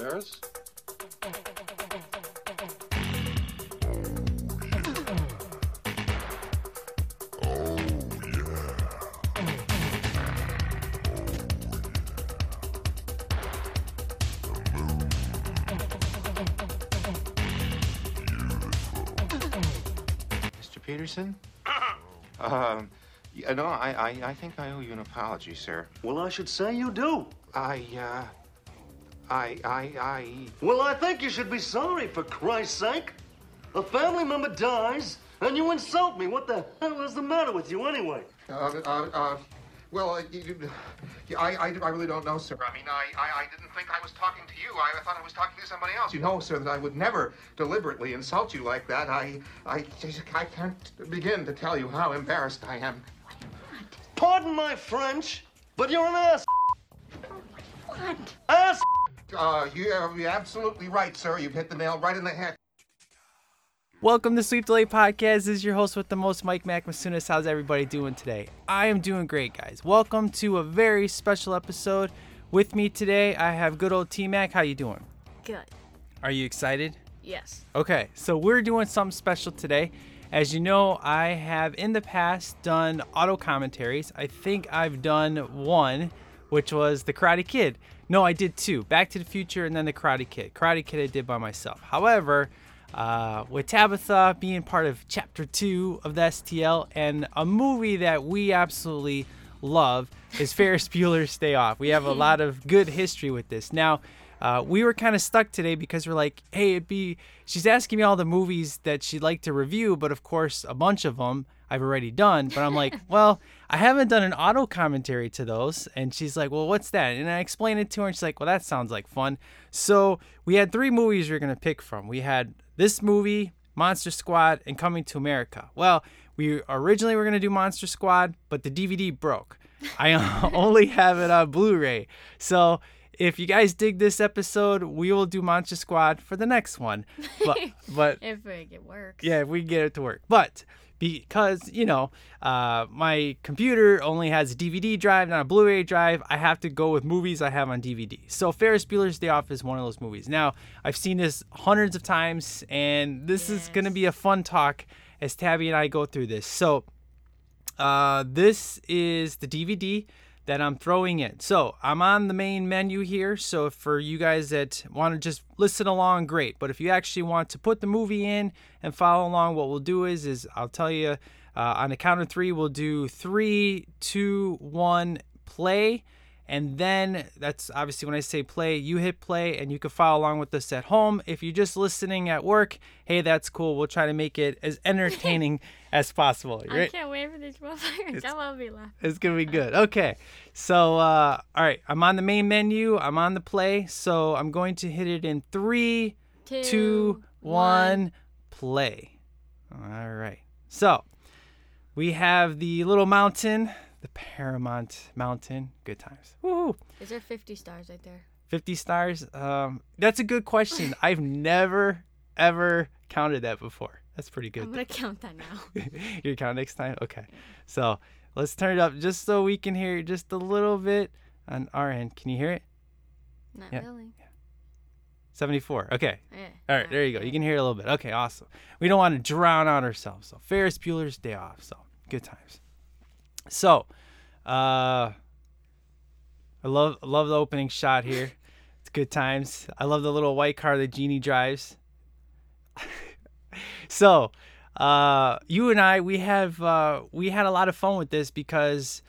Ferris? Mr. Peterson? um, yeah, no, I, I, I think I owe you an apology, sir. Well, I should say you do. I, uh, I, I, I. Well, I think you should be sorry, for Christ's sake. A family member dies, and you insult me. What the hell is the matter with you, anyway? Uh, uh, uh, well, uh, you, you, I, I, I really don't know, sir. I mean, I, I, I didn't think I was talking to you. I, I thought I was talking to somebody else. You know, sir, that I would never deliberately insult you like that. I, I, I can't begin to tell you how embarrassed I am. Pardon my French, but you're an ass. What? Ass. Uh, you're, you're absolutely right, sir. You've hit the nail right in the head. Welcome to Sleep Delay Podcast. This is your host with the most, Mike Macmasunas. How's everybody doing today? I am doing great, guys. Welcome to a very special episode. With me today, I have good old T Mac. How you doing? Good. Are you excited? Yes. Okay, so we're doing something special today. As you know, I have in the past done auto commentaries. I think I've done one, which was The Karate Kid. No, I did two Back to the Future and then The Karate Kid. Karate Kid I did by myself. However, uh, with Tabitha being part of chapter two of the STL and a movie that we absolutely love is Ferris Bueller's Day Off. We have a lot of good history with this. Now, uh, we were kind of stuck today because we're like, hey, it'd be. She's asking me all the movies that she'd like to review, but of course, a bunch of them I've already done. But I'm like, well, I haven't done an auto commentary to those. And she's like, well, what's that? And I explained it to her, and she's like, well, that sounds like fun. So we had three movies we were going to pick from. We had this movie, Monster Squad, and Coming to America. Well, we originally were going to do Monster Squad, but the DVD broke. I only have it on Blu ray. So if you guys dig this episode, we will do Monster Squad for the next one. But, but If it works. yeah, if we get it to work. But because you know, uh, my computer only has a DVD drive, not a Blu-ray drive, I have to go with movies I have on DVD. So Ferris Bueller's Day Off is one of those movies. Now I've seen this hundreds of times, and this is gonna be a fun talk as Tabby and I go through this. So uh, this is the DVD that I'm throwing in. So I'm on the main menu here. So for you guys that want to just listen along, great. But if you actually want to put the movie in and follow along, what we'll do is is I'll tell you uh, on the count of three, we'll do three, two, one, play. And then that's obviously when I say play, you hit play and you can follow along with us at home. If you're just listening at work, hey, that's cool. We'll try to make it as entertaining as possible. I can't wait for this motherfucker. Come on, be laugh. It's gonna be good. Okay, so uh, all right, I'm on the main menu. I'm on the play, so I'm going to hit it in three, Two, two, one, play. All right. So we have the little mountain, the Paramount Mountain. Good times. Woo! Is there 50 stars right there? 50 stars. Um, that's a good question. I've never ever counted that before. That's pretty good. I'm gonna count that now. Your count next time? Okay. So let's turn it up just so we can hear it just a little bit on our end. Can you hear it? Not Yeah. really. 74. Okay. Yeah. All right. There you go. You can hear it a little bit. Okay. Awesome. We don't want to drown out ourselves. So Ferris Bueller's Day Off. So good times. So, uh, I love love the opening shot here. It's good times. I love the little white car that Jeanie drives. so, uh, you and I, we have uh, we had a lot of fun with this because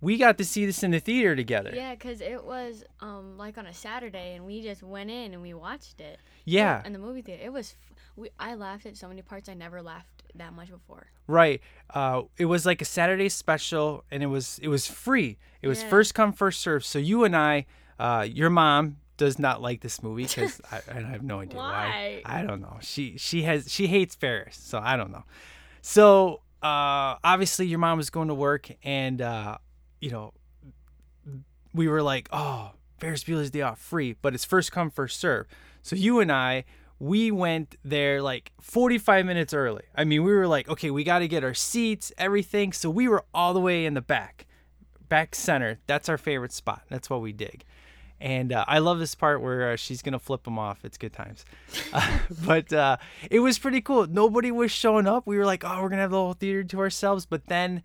we got to see this in the theater together. Yeah, cause it was um like on a Saturday, and we just went in and we watched it. Yeah. In the movie theater, it was. F- we I laughed at so many parts I never laughed that much before. Right. Uh, it was like a Saturday special, and it was it was free. It was Yeah. first come first serve. So you and I, uh, your mom does not like this movie because I, I have no idea why. Why? I don't know. She she has she hates Ferris, so I don't know. So uh, obviously your mom was going to work, and uh, you know we were like, oh, Ferris Bueller's Day Off free, but it's first come first serve. So you and I, we went there like 45 minutes early. I mean, we were like, okay, we got to get our seats, everything. So we were all the way in the back, back center. That's our favorite spot. That's what we dig. And uh, I love this part where uh, she's gonna flip them off. It's good times. Uh, but uh, it was pretty cool. Nobody was showing up. We were like, oh, we're gonna have the whole theater to ourselves. But then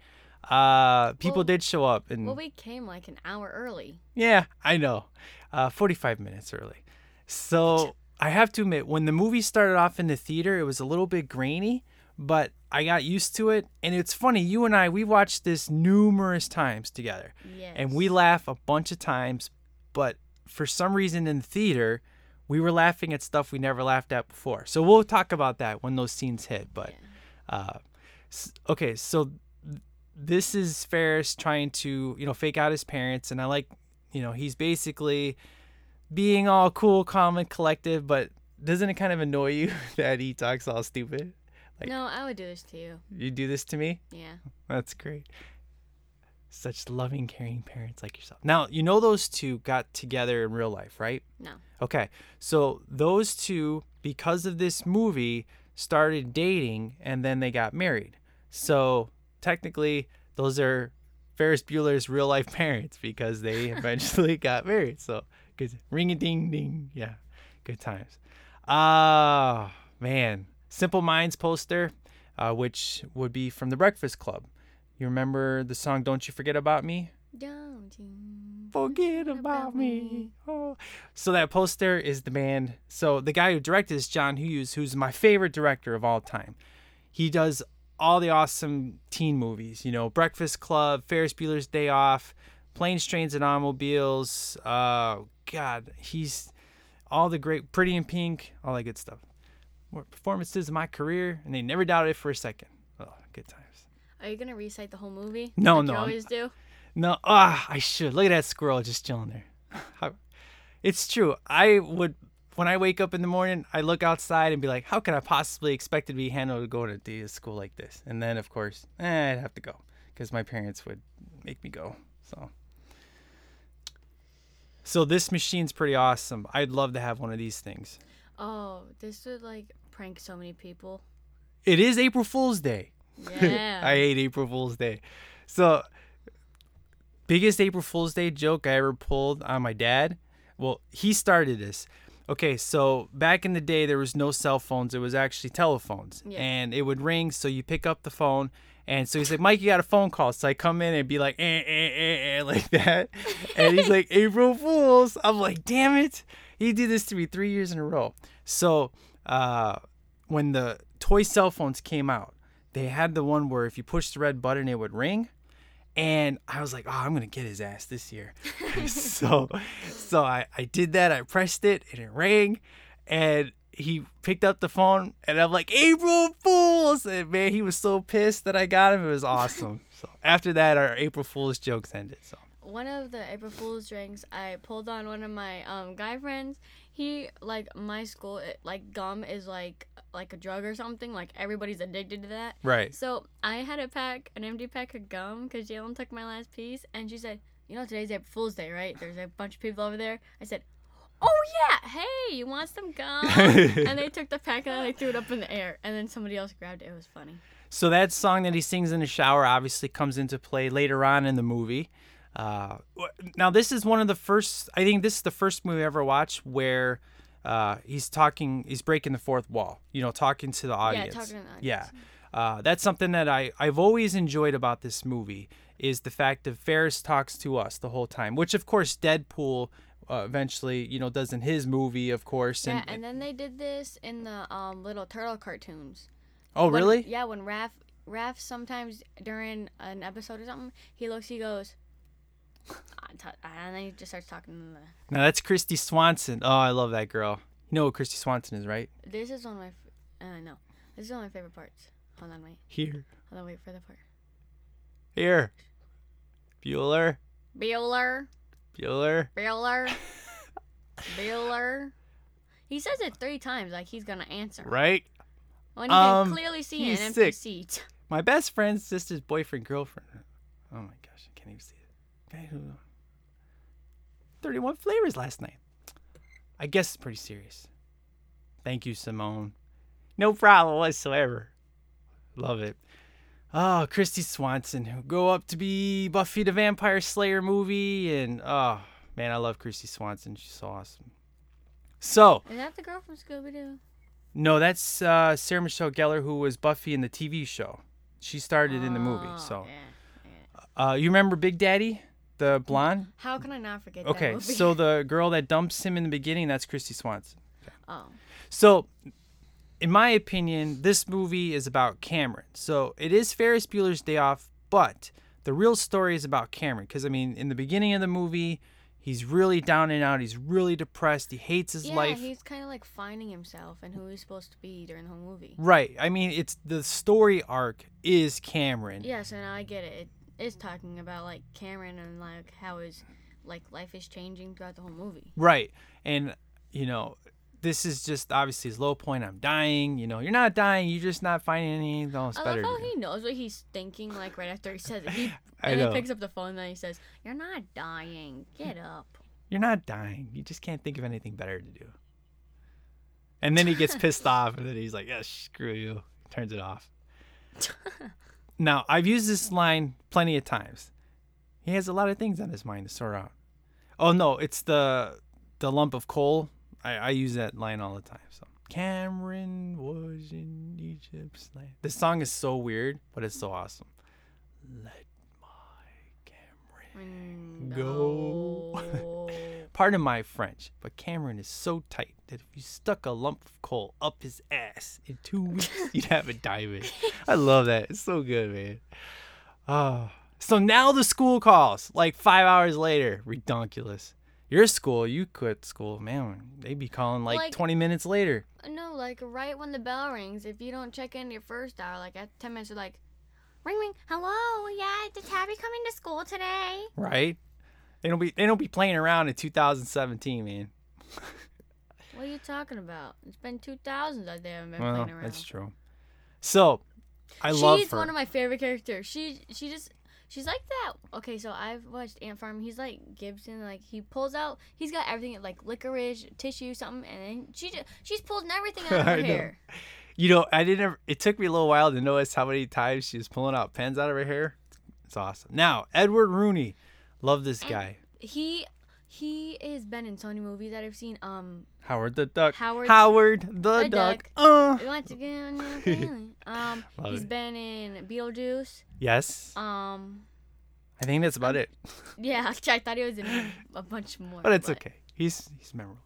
uh, people Well- did show up, and Well, we came like an hour early. yeah, I know. Uh, 45 minutes early. So I have to admit, when the movie started off in the theater, it was a little bit grainy, but I got used to it. And it's funny, you and I, we watched this numerous times together. Yes. And we laugh a bunch of times, but for some reason in the theater, we were laughing at stuff we never laughed at before. So we'll talk about that when those scenes hit. But uh, okay, so this is Ferris trying to you know fake out his parents, and I like you know he's basically being all cool, calm, and collective. But doesn't it kind of annoy you that he talks all stupid? like- no, I would do this to you. You do this to me? Yeah. That's great. Such loving, caring parents like yourself. Now, you know those two got together in real life, right? No. Okay. So those two, because of this movie, started dating and then they got married. So technically, those are Ferris Bueller's real life parents because they eventually got married. So good ring a ding ding. Yeah. Good times. Ah, man. Simple Minds poster, uh, which would be from the Breakfast Club. You remember the song Don't You Forget About Me? Don't you forget about me. Oh. So that poster is the band. So the guy who directed is John Hughes, who's my favorite director of all time. He does all the awesome teen movies, you know, Breakfast Club, Ferris Bueller's Day Off, Planes, Trains, and Automobiles. Uh, God, he's all the great, Pretty in Pink, all that good stuff. What performances of my career, and they never doubted it for a second. Oh, good times. Are you gonna recite the whole movie? No, like no, You I'm- always do. No, ah, I should. Look at that squirrel just chilling there. It's true. I would, when I wake up in the morning, I look outside and be like, how can I possibly expect to be handled to go to a school like this? And then, of course, eh, I'd have to go because my parents would make me go. So, so this machine's pretty awesome. I'd love to have one of these things. Oh, this would like prank so many people. It is April Fool's Day. Yeah. I hate April Fool's Day. So, biggest April Fool's Day joke I ever pulled on my dad. Well, he started this. Okay, so back in the day, there was no cell phones. It was actually telephones, Yeah. and it would ring. So you pick up the phone, and so he's like, "Mike, you got a phone call." So I come in and be like, eh, eh, eh, eh, like that, and he's like, "April Fools." I'm like, "Damn it!" He did this to me three years in a row. So uh, when the toy cell phones came out, they had the one where if you push the red button, it would ring. And I was like, oh, I'm gonna get his ass this year. so, so I, I did that. I pressed it, and it rang, and he picked up the phone, and I'm like, April Fools! And man, he was so pissed that I got him. It was awesome. so after that, our April Fools jokes ended. So one of the April Fool's drinks, I pulled on one of my um guy friends. He like my school, it, like gum is like like a drug or something. Like everybody's addicted to that. right, So I had a pack, an empty pack of gum, because Jalen took my last piece, and she said, "You know today's April Fool's Day, right? There's a bunch of people over there." I said, "Oh yeah, hey, you want some gum?" and they took the pack and they threw it up in the air, and then somebody else grabbed it. It was funny. So that song that he sings in the shower obviously comes into play later on in the movie. Uh, now this is one of the first. I think this is the first movie I ever watched where uh, he's talking. He's breaking the fourth wall. You know, talking to the audience. Yeah, talking to the audience. Yeah. Uh, that's something that I, I've always enjoyed about this movie is the fact that Ferris talks to us the whole time, which of course Deadpool uh, eventually you know does in his movie, of course. Yeah, And, and then they did this in the um little turtle cartoons. oh When- really? yeah, when Raph Raph sometimes during an episode or something, he looks, he goes, "Ah, and then he just starts talking. To the, Now that's Kristy Swanson. Oh, I love that girl. You know what Kristy Swanson is, right? this is one of my, f- uh, no, this is one of my favorite parts. Hold on, wait, Here, hold on, wait for the part. here. Bueller, Bueller, Bueller. Bueller, Bueller. He says it three times, like he's gonna answer. Right? When you Um, can clearly see an empty sick. seat. My best friend's sister's boyfriend, girlfriend. Oh my gosh, I can't even see it. Okay, who? 31 flavors last night. I guess it's pretty serious. Thank you, Simone. No problem whatsoever. Love it. Oh, Kristy Swanson, who grew up to be Buffy the Vampire Slayer movie, and oh Man, I love Kristy Swanson. She's so awesome. So, Is that the girl from Scooby Doo? no, that's uh, Sarah Michelle Gellar, who was Buffy in the TV show. She started in the movie. So, uh, you remember Big Daddy, the blonde? How can I not forget that Okay, so the girl that dumps him in the beginning, that's Kristy Swanson. oh. So, in my opinion, this movie is about Cameron. So it is Ferris Bueller's Day Off, but the real story is about Cameron. Because I mean, in the beginning of the movie, he's really down and out. He's really depressed. He hates his Yeah, life. he's kind of like finding himself and who he's supposed to be during the whole movie. Right. I mean, it's the story arc is Cameron. Yeah, so now I get it. It is talking about like Cameron and like how his like life is changing throughout the whole movie. Right. And you know, this is just obviously his low point. I'm dying. You know, you're not dying. You're just not finding anything else I better. love how he knows what he's thinking like right after he says it. He I and he picks up the phone and then he says, "You're not dying. Get up." You're not dying. You just can't think of anything better to do. And then he gets pissed off, and then he's like, "Yeah, screw you." Turns it off. now I've used this line plenty of times. He has a lot of things on his mind to sort out. Oh no, it's the the lump of coal. I, I use that line all the time. So Cameron was in Egypt's land. This song is so weird, but it's so awesome. Let my Cameron Go. Pardon my French, but Cameron is so tight that if you stuck a lump of coal up his ass in two weeks, you'd have a diamond. I love that. It's so good, man. Oh. So now the school calls, like five hours later. Redonkulous. Your school, you quit school, man. They be calling like, Like- 20 minutes later. Uh, no, like right when the bell rings, if you don't check in your first hour, like at ten minutes, you're like, "Ring, ring. Hello, yeah, did Tabby coming to school today?" Right? They don't be they don't be playing around in 2017, man. What are you talking about? It's been two thousands that they haven't been Well, playing around. that's true. So, I she's love her. She's one of my favorite characters. She she just she's like that. Okay, so I've watched Ant Farm. He's like Gibson. Like he pulls out. He's got everything like licorice, tissue, something, and then she just she's pulling everything out of her know. hair. You know, I didn't. Ever, it took me a little while to notice how many times she was pulling out pens out of her hair. It's awesome. Now, Edward Rooney, love this guy. He he has been in so many movies that I've seen. Um, Howard the Duck. Howard Howard the, the Duck. Duck. Uh. once again, yeah, um, Love he's it. been in Beetlejuice. Yes, Um, I think that's about it. yeah, I thought he was in a bunch more. But it's okay. He's he's memorable.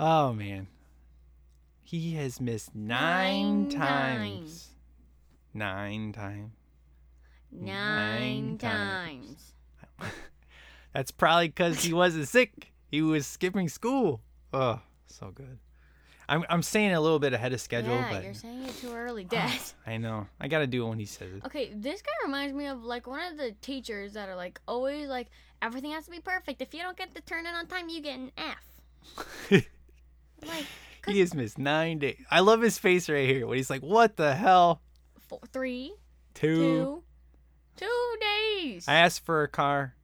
Oh man, he has missed nine, Nine times. times. Nine times. Nine, Nine times. times. That's probably because he wasn't sick. He was skipping school. Oh, so good. I'm I'm saying a little bit ahead of schedule, yeah, but you're saying it too early, Dad. I know I gotta do it when he says it. okay, this guy reminds me of like one of the teachers that are like always like everything has to be perfect. If you don't get the turn in on time, you get an F. Like he has missed nine days. I love his face right here when he's like, "What the hell?" four, three, Two. two, two days. I asked for a car.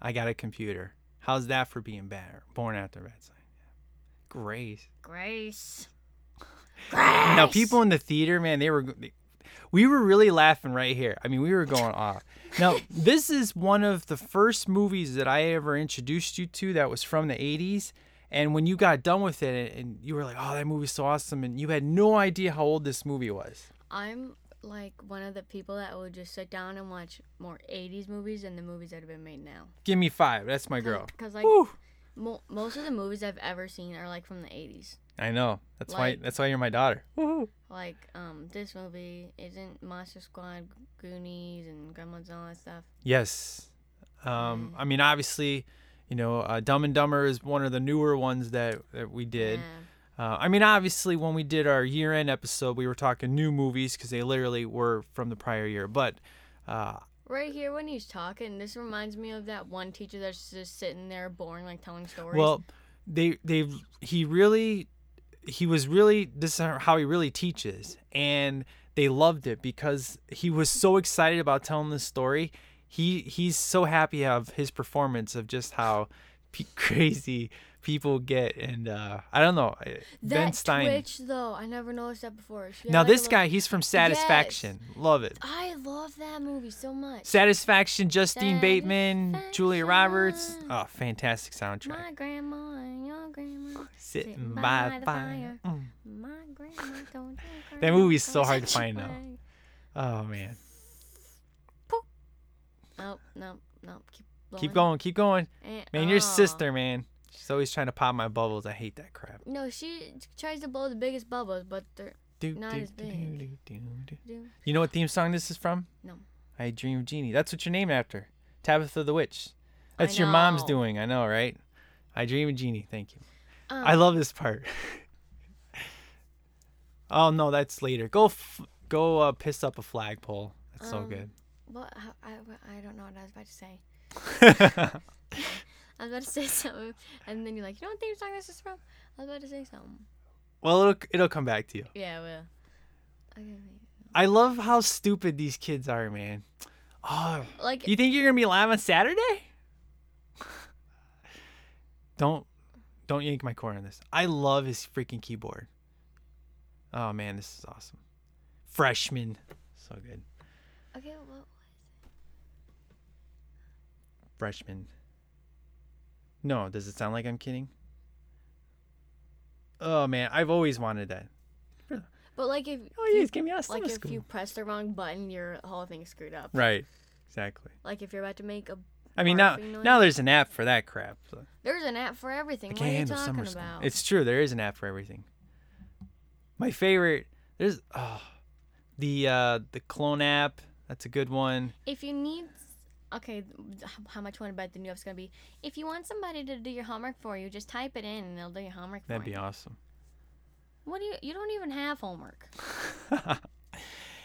I got a computer. How's that for being bad? Born after bad sign. Grace. Grace. Now people in the theater, man, they were we were really laughing right here. I mean, we were going off. Now, this is one of the first movies that I ever introduced you to that was from the 80s. And when you got done with it and you were like, "Oh, that movie's so awesome." And you had no idea how old this movie was. I'm like one of the people that would just sit down and watch more 80s movies than the movies that have been made now. Give me 5. That's my girl. Because like mo- most of the movies I've ever seen are like from the 80s. I know. That's why that's why you're my daughter. Woohoo. Like um, this movie isn't Monster Squad, Goonies, and Gremlins and all that stuff. Yes. Um, I mean, obviously, you know, uh, Dumb and Dumber is one of the newer ones that, that we did. Yeah. Uh, I mean, obviously, when we did our year-end episode, we were talking new movies because they literally were from the prior year. But uh, Right here when he's talking, this reminds me of that one teacher that's just sitting there boring, like telling stories. well, they they he really he was really this is how he really teaches, and they loved it because he was so excited about telling this story. He he's so happy of his performance of just how crazy people get, and uh, I don't know. uh, Ben That Stein. Twitch though, I never noticed that before. Now like, this guy, he's from Satisfaction. Love it. I love that movie so much. Satisfaction, Justine Bateman, Julia Roberts. Oh, fantastic soundtrack. My grandma and your grandma Sitting sitting by the fire. Mm. My grandma her That movie's so hard to find now. Oh man. Nope, nope, nope. Keep blowing. Keep going, keep going. Eh, Man, your sister, man. She's always trying to pop my bubbles. I hate that crap. No, she tries to blow the biggest bubbles, but they're Do, Not do, as big. do. You know what theme song this is from? No. I Dream of Jeannie. That's what you're named after. Tabitha the Witch. That's your mom's doing. I know, right? I Dream of Jeannie. Thank you. Um, I love this part. oh no, that's later. Go, f- go, uh, piss up a flagpole. That's so Um, good. What? how- I, I don't know what I was about to say. I was about to say something, and then you're like, you know what theme song this is from? I was about to say something. well, it'll it'll come back to you. Yeah, well. Okay. I love how stupid these kids are, man. Oh, Like, you think you're gonna be live on Saturday? don't don't yank my cord on this. I love his freaking keyboard. Oh man, this is awesome. Freshman, so good. okay, well, Freshman. No, does it sound like I'm kidding? Oh man, I've always wanted that. but like if Oh you- give me of like if school. you press the wrong button, your whole thing's screwed up. Right, exactly. Like if you're about to make a, I mean now noise? now there's an app for that crap. So. there's an app for everything. I What can't are you handle talking summer school. about? It's true. There is an app for everything. My favorite. There's oh, the uh, the clone app. That's a good one. if you need okay how much you want to bet the new app's gonna be if you want somebody to do your homework for you just type it in and they'll do your homework for That'd be you awesome. what do you you don't even have homework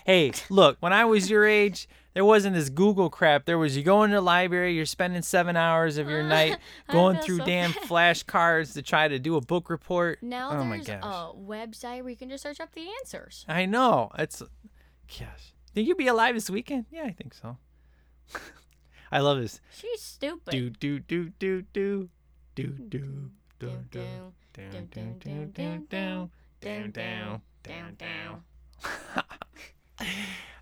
Hey, look, when I was your age, there wasn't this Google crap. There was you go in the library, you're spending seven hours of your night going through so damn bad. flashcards to try to do a book report. now oh there's a website where you can just search up the answers I know. It's gosh. Think you'll be alive this weekend? Yeah, I think so. I love this. she's stupid Do do do do do do do do do, do do, down do, down do, down do, down down down, down down, down down down. down.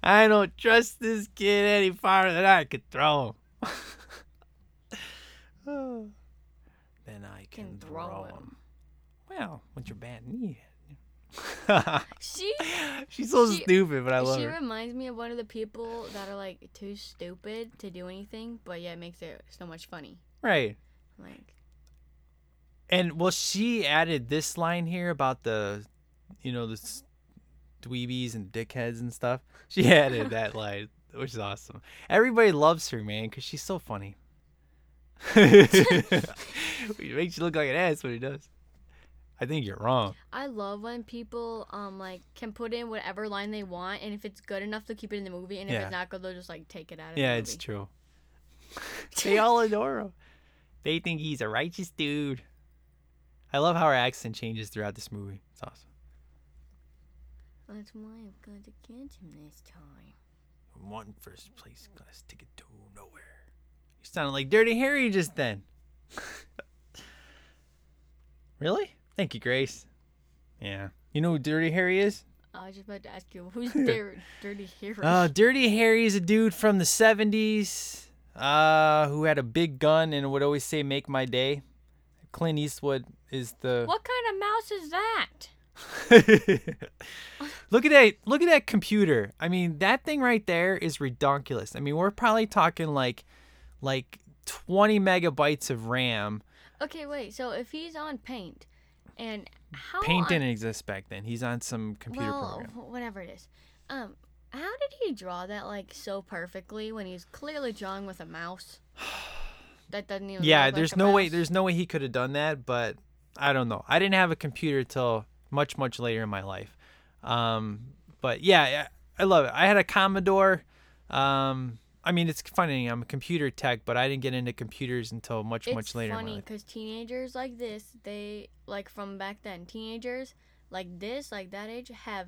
I don't trust this kid any farther than I could throw him. Oh. then I can, Can throw throw him. him. Well, with your bad knee. she She's so She- stupid, but I love she her. reminds me of one of the people that are like too stupid to do anything but yeah it makes it so much funny Right. like And well, she added this line here about the, you know, the dweebies and dickheads and stuff. She added that line, which is awesome. Everybody loves her, man, because she's so funny. he makes you look like an ass when he does. I think you're wrong. I love when people um like can put in whatever line they want, and if it's good enough, they'll keep it in the movie, and if Yeah. it's not good, they'll just like take it out of Yeah, it's true. they all adore him. They think he's a righteous dude. I love how her accent changes throughout this movie. It's awesome. That's why I've got to catch him this time. one first place class ticket to nowhere. You sounded like Dirty Harry just then. really? Thank you, Grace. Yeah. You know who Dirty Harry is? I was just about to ask you, who's their dirty Harry? Uh, Dirty Harry is a dude from the 70s uh, who had a big gun and would always say, Make my day. Clint Eastwood is the. what kind of mouse is that? look at that! Look at that computer. I mean, that thing right there is redonkulous. I mean, we're probably talking like, like 20 megabytes of RAM. Okay, wait. So if he's on Paint, and how Paint on- didn't exist back then. He's on some computer well, program. wh- whatever it is, um, how did he draw that like so perfectly when he's clearly drawing with a mouse? That doesn't even. Yeah, like there's a no way. There's no way he could have done that. But I don't know. I didn't have a computer till much, much later in my life. Um, but yeah, I I love it. I had a Commodore. Um, I mean, it's funny. I'm a computer tech, but I didn't get into computers until much, It's much later my funny because teenagers like this, they like from back then, teenagers like this, like that age, have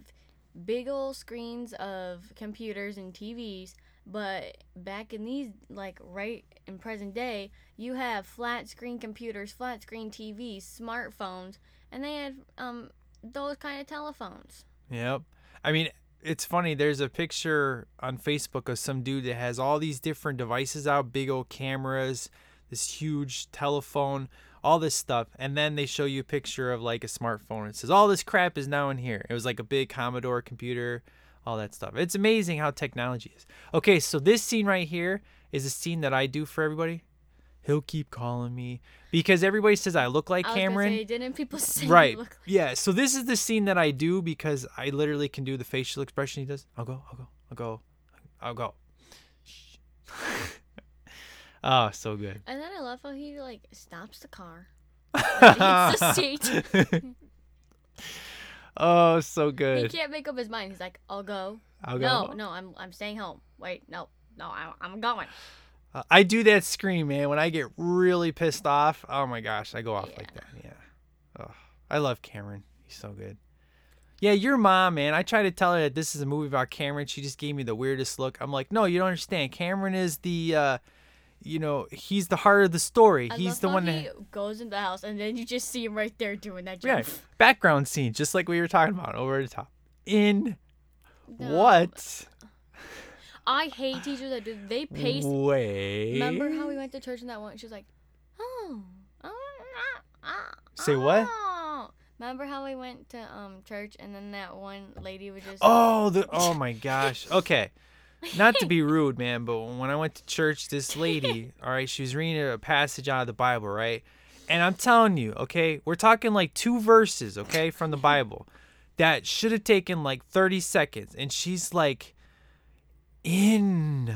big old screens of computers and TVs. But back in these, like right in present day, you have flat screen computers, flat screen TVs, smartphones, and they had um those kind of telephones. Yep. I mean, it's funny. There's a picture on Facebook of some dude that has all these different devices out, big old cameras, this huge telephone, all this stuff, and then they show you a picture of like a smartphone. It says all this crap is now in here. It was like a big Commodore computer, all that stuff. It's amazing how technology is. Okay, so this scene right here is a scene that I do for everybody. He'll keep calling me because everybody says I look like I Cameron. say, didn't people say right. look like- Yeah. So this is the scene that I do because I literally can do the facial expression he does. I'll go. I'll go. I'll go. I'll go. oh, so good. And then I love how he like stops the car, hits the seat. oh, so good. He can't make up his mind. He's like, "I'll go." I'll No, go. no, I'm I'm staying home. Wait, no, no, I, I'm going. Uh, I do that scream, man. When I get really pissed off, oh my gosh, I go off like that. Yeah. Oh, I love Cameron. He's so good. Yeah, your mom, man. I tried to tell her that this is a movie about Cameron. She just gave me the weirdest look. I'm like, no, you don't understand. Cameron is the, uh, you know, he's the heart of the story. I he's the one he that, goes in the house, and then you just see him right there doing that. yeah, background scene, just like we were talking about over at the top. In No. what I hate teachers that do. They pace. way? Remember how we went to church and that one? She was like, oh, oh, ah, ah, Say what? oh." Remember how we went to um church and then that one lady would just. Oh, the oh my gosh. Okay. Not to be rude, man, but when I went to church, this lady, all right, she was reading a passage out of the Bible, right? And I'm telling you, okay, we're talking like two verses, okay, from the Bible that should have taken like 30 seconds. And she's like, in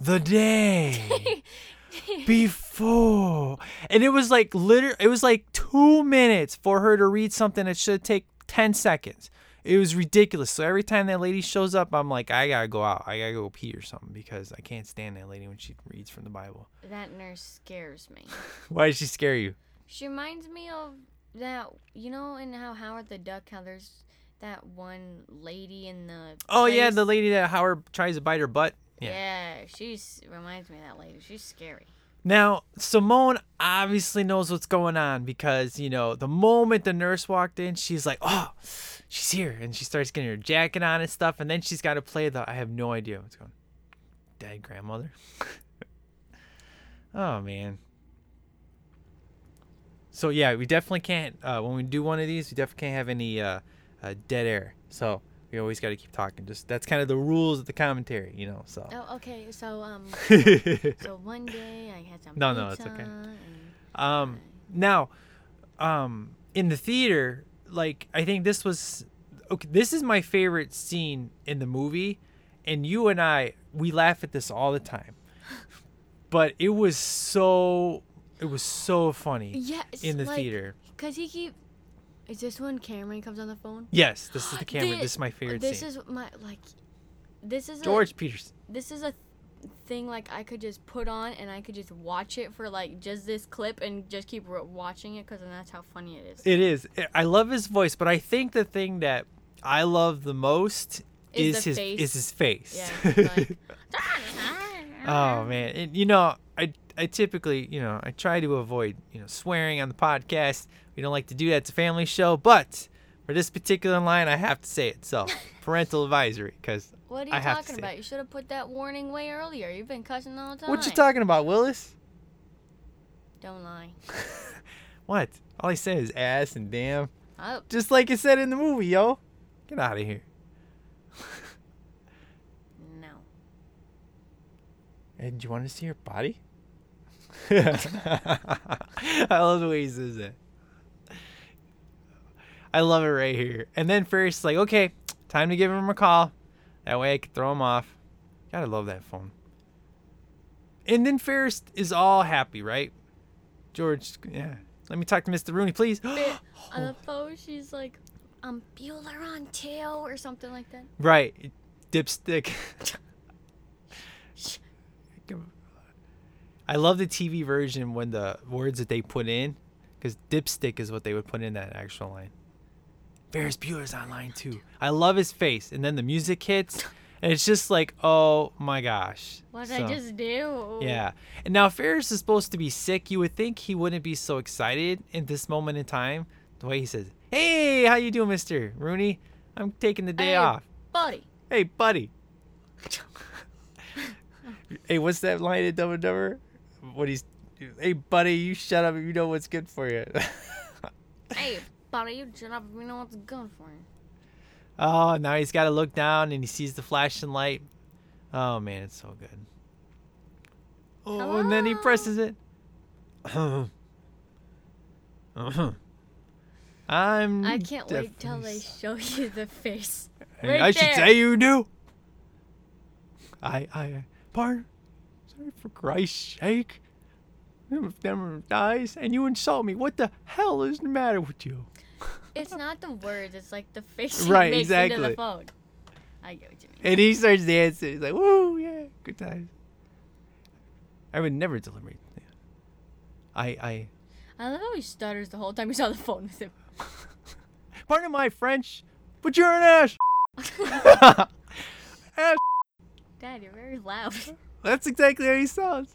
the day before. And it was like literally, it was like two minutes for her to read something that should take 10 seconds. It was ridiculous. So every time that lady shows up, I'm like, I gotta go out. I gotta go pee or something because I can't stand that lady when she reads from the Bible. That nurse scares me. Why does she scare you? She reminds me of that, you know, in how Howard the Duck, how there's that one lady in the. Oh yeah, the lady that Howard tries to bite her butt. Yeah. Yeah, she's reminds me of that lady. She's scary. Now, Simone obviously knows what's going on because, you know, the moment the nurse walked in, she's like, oh, she's here. And she starts getting her jacket on and stuff. And then she's got to play the, I have no idea what's going On. Dead grandmother. oh, man. So, yeah, we definitely can't, uh, when we do one of these, we definitely can't have any uh, uh, dead air. So, we always got to keep talking. Just That's kind of the rules of the commentary, you know, so. Oh, okay. So um, so one day I had some. No, no, it's okay. Um, now, um, in the theater, like I think this was okay. This is my favorite scene in the movie, and you and I we laugh at this all the time. But it was so it was so funny Yes. in the like, theater. Cause he keep. Is this when Cameron comes on the phone? Yes, this is the camera. Thi- This is my favorite This scene. is my like. This is George A, Peterson. this is a thing like I could just put on and I could just watch it for like just this clip and just keep watching it because then that's how funny it is. It is. I love his voice, but I think the thing that I love the most Is is, his face. is his face. Yeah. Like, Oh man, and, you know, I I typically, you know, I try to avoid, you know, swearing on the podcast. We don't like to do that. It's a family show, but for this particular line, I have to say it. So, parental advisory, because What are you I have to talking say about? You should have put that warning way earlier. You've been cussing all the time. what you talking about, Willis? Don't lie. What? All I say is ass and damn, Oh, just like it said in the movie, yo. Get out of here. no. And do you want to see her body? I love the way he says that. I love it right here. And then Ferris is like, okay, time to give him a call. That way I can throw him off. Gotta love that phone. And then Ferris is all happy, right? George, yeah. Let me talk to Mr. Rooney, please. On the phone, she's like, um, Bueller on tail or something like that. right. Dipstick. I love the TV version when the words that they put in, because dipstick is what they would put in that actual line. Ferris Bueller's on line too. I love his face, and then the music hits, And it's just like, oh my gosh. What did So- I just do? Yeah. And now Ferris is supposed to be sick. You would think he wouldn't be so excited in this moment in time. The way he says, "Hey, how you doing, Mister Rooney? I'm taking the day Hey, off. buddy. Hey, buddy." hey, what's that line in Dumb and Dumber? What he's, hey, buddy, you shut up you know what's good for you. Hey, buddy, you shut up you know what's good for oh, now he's got to look down and he sees the flashing light. Oh man, it's so good. Oh, and then he presses it. I'm. I can't wait till they show you the face. Right I should say you do. I, I, pardon. Sorry for Christ's sake. If never dies and you insult me, what the hell is the matter with you? It's not the words, it's like the face he Right, makes into exactly. the phone. I get what you mean. And he starts dancing. He's like, "Woo, yeah, good times." I would never deliberate. I, I, I love how he stutters the whole time he's on the phone with him. pardon my French, but you're an ass. ass. Dad, you're very loud. That's exactly how he sounds.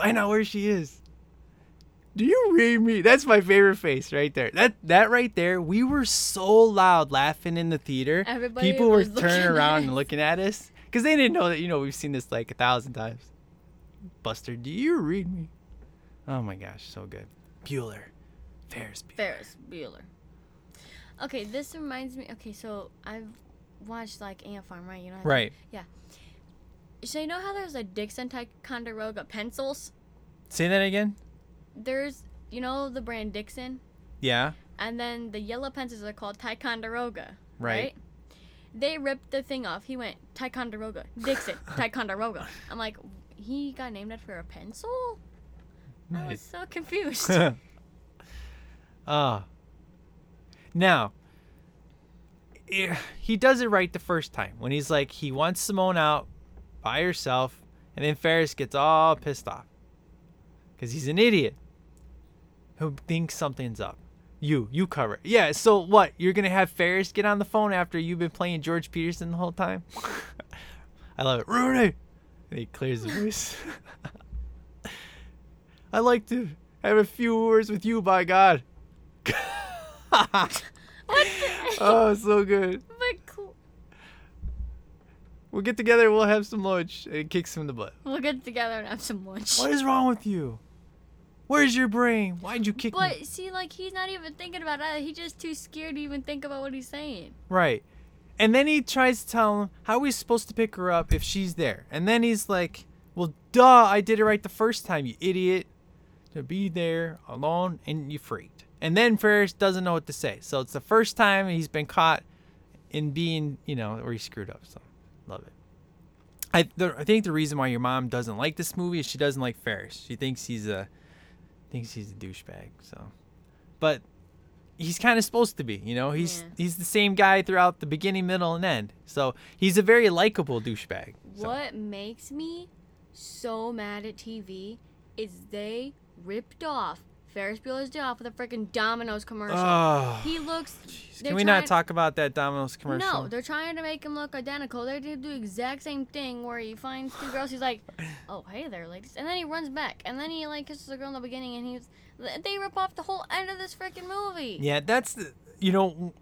Find out where she is. Do you read me? That's my favorite face right there. That that right there. We were so loud laughing in the theater. Everybody People were turning around and looking at us because they didn't know that. You know, we've seen this like a thousand times. Buster, do you read me? Oh my gosh, so good. Bueller, Ferris Bueller. Ferris Bueller. Okay, this reminds me. Okay, so I've watched like Ant Farm, right? You know. Right. So you know how there's a Dixon Ticonderoga pencils? Say that again. There's, you know, the brand Dixon, Yeah. and then the yellow pencils are called Ticonderoga. Right. Right. They ripped the thing off. He went Ticonderoga, Dixon, Ticonderoga. I'm like, he got named after a pencil. Nice. I was so confused. Ah. now, eh, he does it right the first time when he's like he wants Simone out by herself, and then Ferris gets all pissed off because he's an idiot who thinks something's up. You, you cover it. Yeah. So what? You're gonna have Ferris get on the phone after you've been playing George Peterson the whole time? I love it, Rooney. And he clears his voice. I like to have a few words with you, by God. what the? oh, so good. But. We'll get together. We'll have some lunch. And it kicks him in the butt. We'll get together and have some lunch. What is wrong with you? Where's your brain? Why'd you kick me? But see, like he's not even thinking about it. He's just too scared to even think about what he's saying. Right. And then he tries to tell him how he's supposed to pick her up if she's there. And then he's like, "Well, duh! I did it right the first time, you idiot. To be there alone, and you freaked." And then Ferris doesn't know what to say. So it's the first time he's been caught in being, you know, where he screwed up. So love it. I the, I think the reason why your mom doesn't like this movie is she doesn't like Ferris. She thinks he's a thinks he's a douchebag. So, but he's kind of supposed to be. You know, he's Yeah. he's the same guy throughout the beginning, middle, and end. So he's a very likable douchebag. So. What makes me so mad at TV is they ripped off Ferris Bueller's Day Off with a freaking Domino's commercial. Oh, he looks. they're Can we not talk about that Domino's commercial? No, they're trying to make him look identical. They did the exact same thing where he finds two girls. He's like, "Oh, hey there, ladies," and then he runs back, and then he like kisses a girl in the beginning, and he's. They rip off the whole end of this freaking movie. Yeah, that's the you know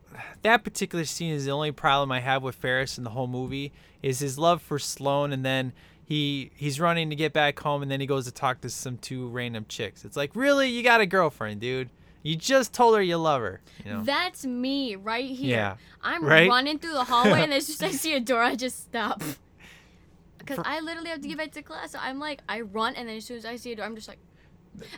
that particular scene is the only problem I have with Ferris in the whole movie is his love for Sloane and then he he's running to get back home and then he goes to talk to some two random chicks. It's like, "Really? You got a girlfriend, dude. You just told her you love her." You know. That's me right here. Yeah, I'm right? running through the hallway and as soon as I see a door, I just stop. Because For- I literally have to get back to class. So I'm like, I run and then as soon as I see a door, I'm just like,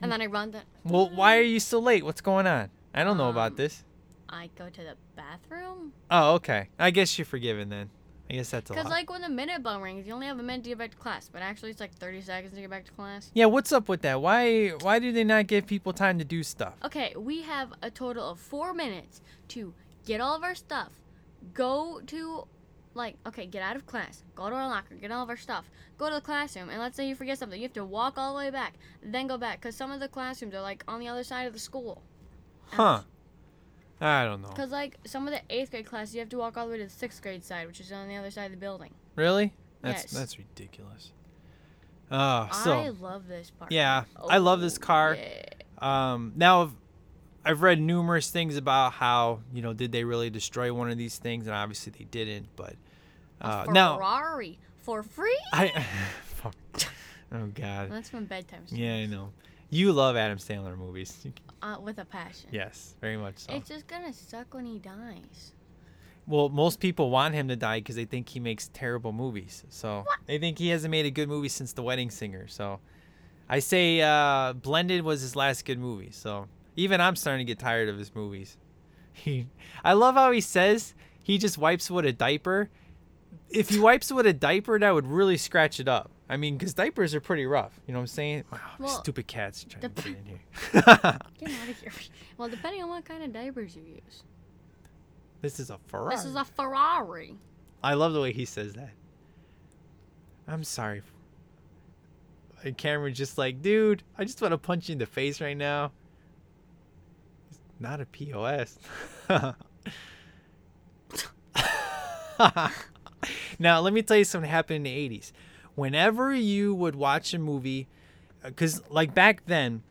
and then I run. Then well, why are you so late? What's going on? I don't know about Um, this. I go to the bathroom. Oh, okay. I guess you're forgiven then. I guess that's a lot. Because like when the minute bell rings, you only have a minute to get back to class, but actually it's like 30 seconds to get back to class. yeah, what's up with that? Why why do they not give people time to do stuff? Okay, we have a total of four minutes to get all of our stuff, go to, like, okay, get out of class, go to our locker, get all of our stuff, go to the classroom, and let's say you forget something, you have to walk all the way back, then go back, because some of the classrooms are like on the other side of the school. Huh. I don't know. Cause like some of the eighth grade class, you have to walk all the way to the sixth grade side, which is on the other side of the building. Really? That's Yes. that's ridiculous. Uh, so I love this part. yeah, I love this Oh, car. yeah. Um, now, I've- I've read numerous things about how you know did they really destroy one of these things, and obviously they didn't. But uh, A now Ferrari for free. I, oh god, That's from bedtime. Stories. yeah, I know. You love Adam Sandler movies. Uh, with a passion. Yes, very much so. It's just gonna suck when he dies. Well, most people want him to die because they think he makes terrible movies. So they think he hasn't made a good movie since The Wedding Singer. So I say uh, Blended was his last good movie. So even I'm starting to get tired of his movies. He, I love how he says he just wipes with a diaper. If he wipes with a diaper, that would really scratch it up. I mean, because diapers are pretty rough. You know what I'm saying? Wow, Well, stupid cats trying dep- to get in here. Get out of here. Well, depending on what kind of diapers you use. this is a Ferrari. This is a Ferrari. I love the way he says that. I'm sorry. And Cameron's just like, dude, I just want to punch you in the face right now. It's not a POS. now, let me tell you something happened in the 80s. Whenever you would watch a movie, uh, because like back then,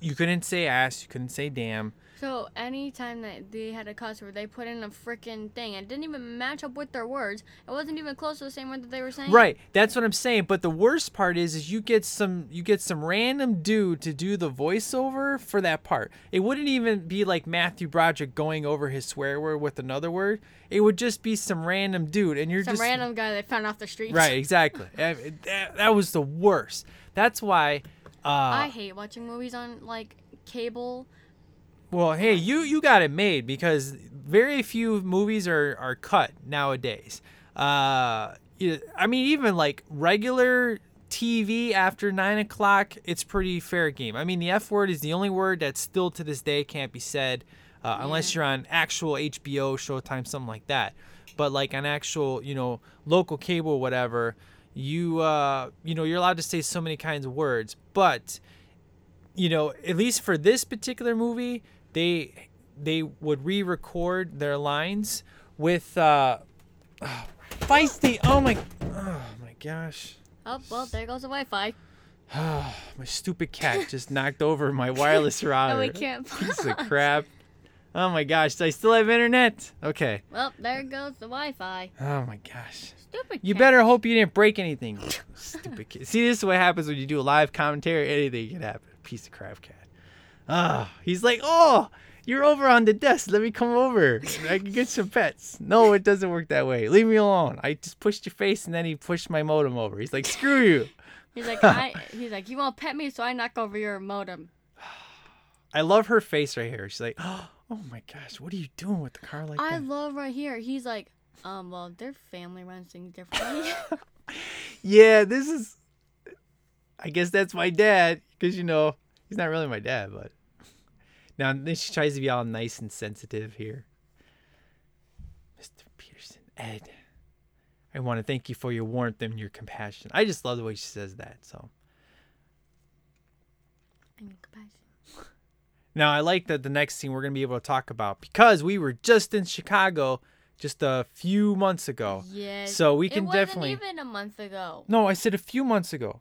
you couldn't say ass, you couldn't say damn. So anytime that they had a cuss word, they put in a freaking thing. And it didn't even match up with their words. It wasn't even close to the same word that they were saying. Right. That's what I'm saying. But the worst part is, is you get some you get some random dude to do the voiceover for that part. It wouldn't even be like Matthew Broderick going over his swear word with another word. It would just be some random dude, and you're Some just random guy they found off the street. right. Exactly. That, that was the worst. That's why. Uh, I hate watching movies on like cable. Well, hey, you you got it made because very few movies are are cut nowadays. Uh, I mean, even like regular TV after nine o'clock, it's pretty fair game. I mean, the F word is the only word that still to this day can't be said uh, unless you're on actual HBO, Showtime, something like that. But like on actual, you know, local cable, whatever, you uh, you know, you're allowed to say so many kinds of words, but you know, at least for this particular movie, they they would re-record their lines with uh feisty. Oh my, oh my gosh, Oh well, there goes the Wi-Fi. my stupid cat just knocked over my wireless router. Oh, we can't. Piece of crap. Oh my gosh, do I still have internet? Okay. Well, there goes the Wi-Fi. Oh my gosh. Stupid. You cat. better hope you didn't break anything. Stupid kid. See, this is what happens when you do a live commentary. Anything can happen. Piece of crap cat. Ah, he's like, oh, you're over on the desk. Let me come over. I can get some pets. No, it doesn't work that way. Leave me alone. I just pushed your face, and then he pushed my modem over. He's like, screw you. He's like, I, he's like, you won't pet me, so I knock over your modem. I love her face right here. She's like, oh my gosh, what are you doing with the car like I that? I love right here. He's like, um, well, their family runs things differently. yeah, this is. I guess that's my dad, because you know he's not really my dad, but now she tries to be all nice and sensitive here. Mr. Peterson, Ed, I want to thank you for your warmth and your compassion. I just love the way she says that. So And compassion. now I like that the next scene we're gonna be able to talk about because we were just in Chicago just a few months ago. Yes. So we can it wasn't definitely. even a month ago. No, I said a few months ago.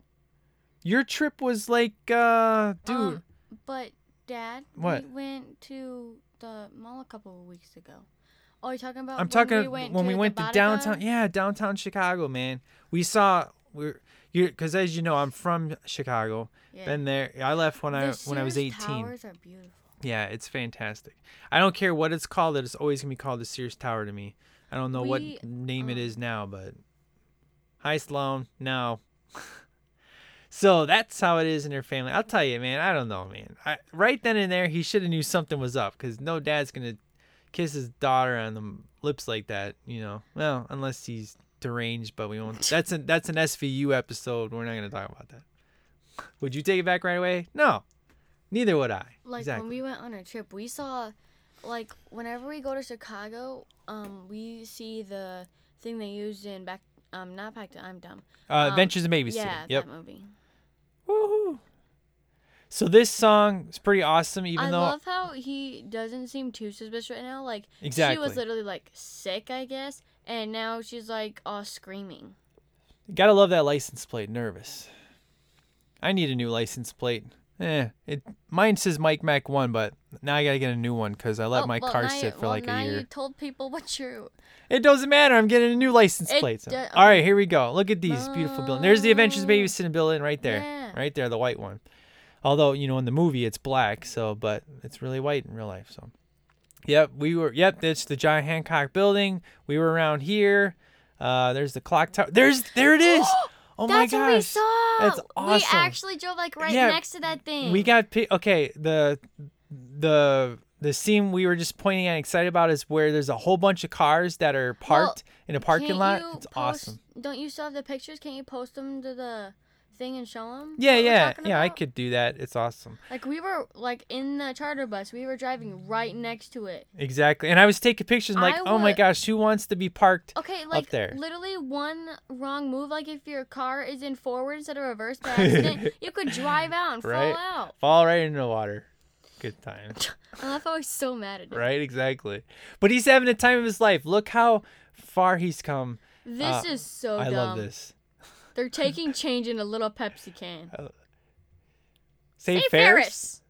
Your trip was like, uh, dude. Um, but Dad, What? we went to the mall a couple of weeks ago. Oh, you're talking about? I'm when talking we went when to we went to downtown. Yeah, downtown Chicago, man. We saw we're you because as you know, I'm from Chicago. Yeah. Been there. I left when I The when I was 18. Towers are beautiful. Yeah, it's fantastic. I don't care what it's called. It's always gonna be called the Sears Tower to me. I don't know We, what name it um, is now, but hi Sloan. No. so that's how it is in their family. I'll tell you, man. I don't know, man. I, right then and there, he should have knew something was up because no dad's gonna kiss his daughter on the lips like that. You know, well, unless he's deranged, but we won't. That's an that's an SVU episode. We're not gonna talk about that. Would you take it back right away? No. Neither would I. Like exactly. when we went on a trip, we saw, like whenever we go to Chicago, um, we see the thing they used in back, um, not back to I'm dumb. Uh, Um, Adventures in Babysitting. Yeah, yep. that movie. Woohoo. So this song is pretty awesome, even I though I love how he doesn't seem too suspicious right now. Like exactly. she was literally like sick, I guess, and now she's like all screaming. gotta love that license plate. Nervous. I need a new license plate. Eh, it mine says Mike Mac one, but now I gotta get a new one because I let Oh, my well, car sit you- for well, like a year. you told people what you're. It doesn't matter. I'm getting a new license plate. so- All right, here we go. Look at these beautiful buildings. There's the Adventures Oh. Babysitting building right there. Yeah. Right there, the white one. Although, you know, in the movie it's black, so but it's really white in real life, so. Yep, we were yep, that's the John Hancock building. We were around here. Uh there's the clock tower. There's there it is. oh my That's what we gosh. saw. That's awesome. We actually drove like right Yeah, next to that thing. We got pi- okay. The the the scene we were just pointing at, excited about, is where there's a whole bunch of cars that are parked in a parking Can't lot. you It's post- awesome. Don't you still have the pictures? Can't you post them to the thing and show them? Yeah, yeah, yeah. I could do that. It's awesome. Like we were like in the charter bus. We were driving right next to it. Exactly. And I was taking pictures. I'm like, I oh my gosh, who wants to be parked? Okay, like there. literally one wrong move. Like if your car is in forward instead of reverse by accident, you could drive out and Right. fall out. Fall right into the water. Good time. I love how he's so mad at it. right? Exactly. But he's having the time of his life. Look how far he's come. This Uh, is so I dumb. love this. They're taking change in a little Pepsi can. Say Hey, Ferris. Ferris.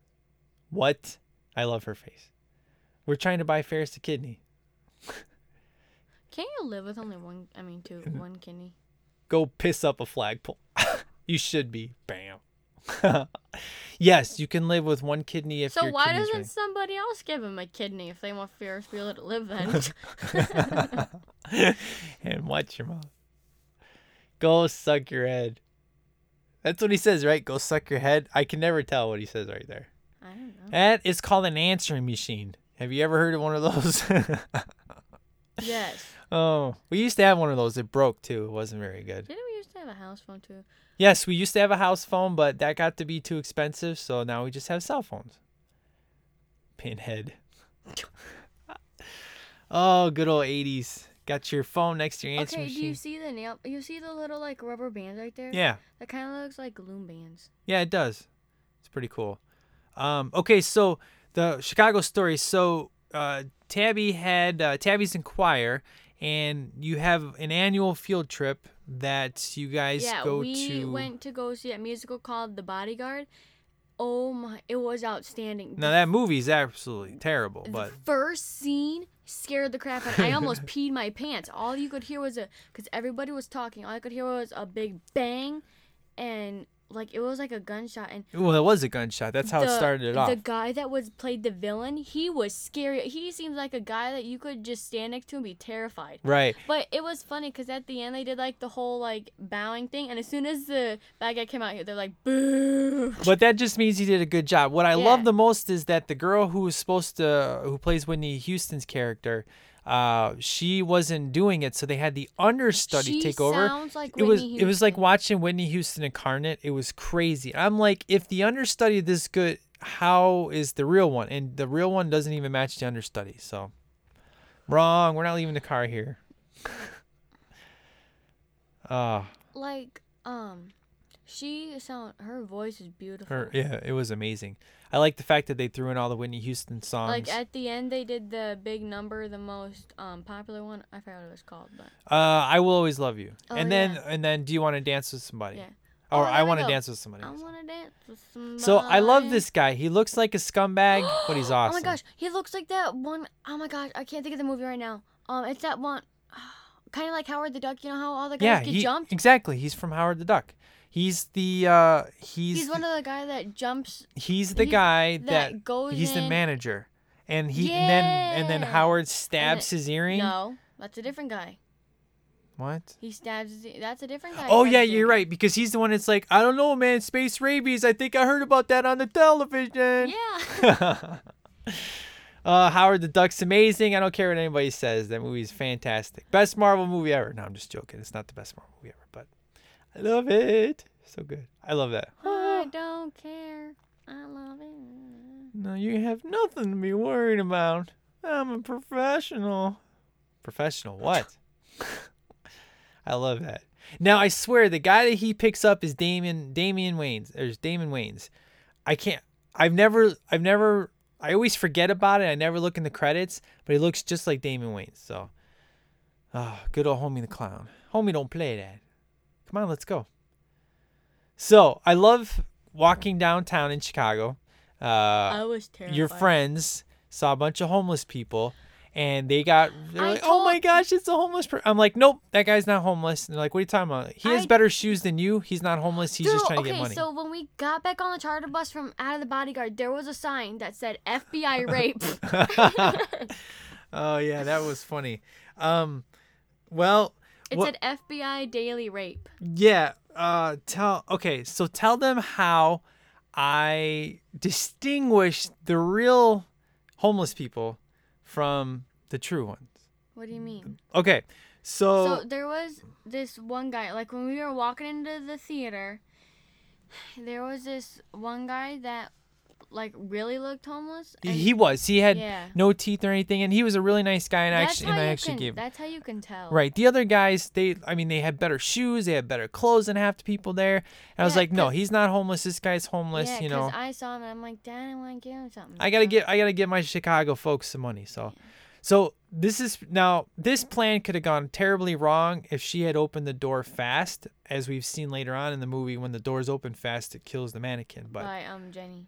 What? I love her face. We're trying to buy Ferris a kidney. Can't you live with only one? I mean, two, mm-hmm. one kidney. Go piss up a flagpole. you should be. Bam. yes, you can live with one kidney if So why doesn't somebody else give him a kidney if they want Ferris Bueller to live then? and watch your mouth. Go suck your head. That's what he says, right? Go suck your head. I can never tell what he says right there. I don't know. That is called an answering machine. Have you ever heard of one of those? Yes. oh, we used to have one of those. It broke too. It wasn't very good. Didn't we used to have a house phone too? Yes, we used to have a house phone, but that got to be too expensive, so now we just have cell phones. Pinhead. oh, good old 80s. Got your phone next to your answering Okay, do you see the nail? You see the little like rubber bands right there? yeah. That kind of looks like gloom bands. Yeah, it does. It's pretty cool. Um, okay, so the Chicago story. So uh, Tabby had uh, Tabby's in choir, and you have an annual field trip that you guys yeah, go we to. We went to go see a musical called The Bodyguard. Oh my, it was outstanding. Now that movie's absolutely terrible, the but first scene scared the crap out of me. I almost peed my pants. All you could hear was a, because everybody was talking. All I could hear was a big bang, and like it was like a gunshot. And well, it was a gunshot. That's how it started it off. The guy that was played the villain, he was scary. He seems like a guy that you could just stand next to and be terrified. Right. But it was funny because at the end they did like the whole like bowing thing, and as soon as the bad guy came out here, they're like boo. But that just means he did a good job. What I love the most is that the girl who was supposed to, who plays Whitney Houston's character, uh, she wasn't doing it, so they had the understudy She take over. like it was Whitney it was like watching Whitney Houston incarnate. It was crazy. I'm like, if the understudy this good, how is the real one? And the real one doesn't even match the understudy. So wrong. We're not leaving the car here. Ah, like um, she sound her voice is beautiful. her yeah, it was amazing. I like the fact that they threw in all the Whitney Houston songs. Like at the end, they did the big number, the most um popular one. I forgot what it was called, but Uh, I will always love you. Oh, and then yeah. and then, do you want to dance with somebody? yeah. Or Oh, I want to dance with somebody. I want to dance with somebody. So I love this guy. He looks like a scumbag, but he's awesome. Oh my gosh, he looks like that one oh my gosh, I can't think of the movie right now. Um, it's that one, kind of like Howard the Duck. You know how all the guys Yeah, get he, jumped. exactly. He's from Howard the Duck. He's the uh, he's He's one of the guy that jumps. he's the he's- guy that that, goes he's the manager, and he and then and then Howard stabs then- his earring. No, that's a different guy. What? He stabs. His, that's a different guy. Oh yeah, you're right because he's the one that's like, I don't know, man, space rabies. I think I heard about that on the television. Yeah. uh, Howard the Duck's amazing. I don't care what anybody says. That movie's fantastic. Best Marvel movie ever. No, I'm just joking. It's not the best Marvel movie ever, I love it. So good. I love that. I don't care. I love it. No, you have nothing to be worried about. I'm a professional. Professional what? I love that. Now I swear the guy that he picks up is Damon Damian Wayans. There's Damon Wayans. I can't. I've never. I've never. I always forget about it. I never look in the credits, but he looks just like Damon Wayans. So, ah, good old homie the clown. Homie, don't play that. Come on, let's go. So I love walking downtown in Chicago. Uh, I was terrified. your friends saw a bunch of homeless people and they got they're I like oh my gosh it's a homeless person i'm like nope that guy's not homeless and they're like what are you talking about he has I- better shoes than you he's not homeless he's Dude, just trying okay, to get money so when we got back on the charter bus from out of the bodyguard, there was a sign that said FBI rape. oh yeah that was funny um well it what- said FBI daily rape. yeah uh tell okay so tell them how i distinguish the real homeless people from the true ones What do you mean? okay so, So there was this one guy, like when we were walking into the theater, there was this one guy that like really looked homeless. he was he had Yeah. no teeth or anything and he was a really nice guy and I actually and i actually can, gave That's how you can tell. Right. The other guys, they, I mean, they had better shoes, they had better clothes than half the people there. And I was like, no, he's not homeless. This guy's homeless. Yeah, you know, I saw him and I'm like, Dad, I want to give him something. I gotta So- get, I gotta get my Chicago folks some money. So, so this is now this plan could have gone terribly wrong if she had opened the door fast, as we've seen later on in the movie. When the doors open fast, it kills the mannequin. But by um Jeanie.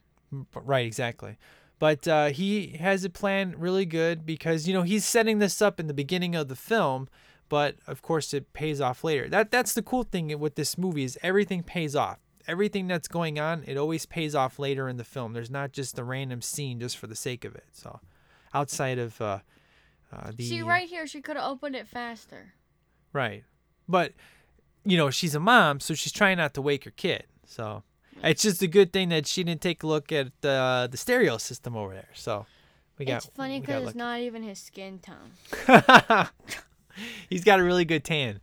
Right, exactly. But uh, he has it planned really good because you know he's setting this up in the beginning of the film, but of course it pays off later. That that's the cool thing with this movie is everything pays off. Everything that's going on, it always pays off later in the film. There's not just a random scene just for the sake of it. So, outside of uh, uh, the See, right here, she could have opened it faster. Right. But you know, she's a mom, so she's trying not to wake her kid. So it's just a good thing that she didn't take a look at the the stereo system over there. So we got it's funny because it's not even his skin tone. He's got a really good tan.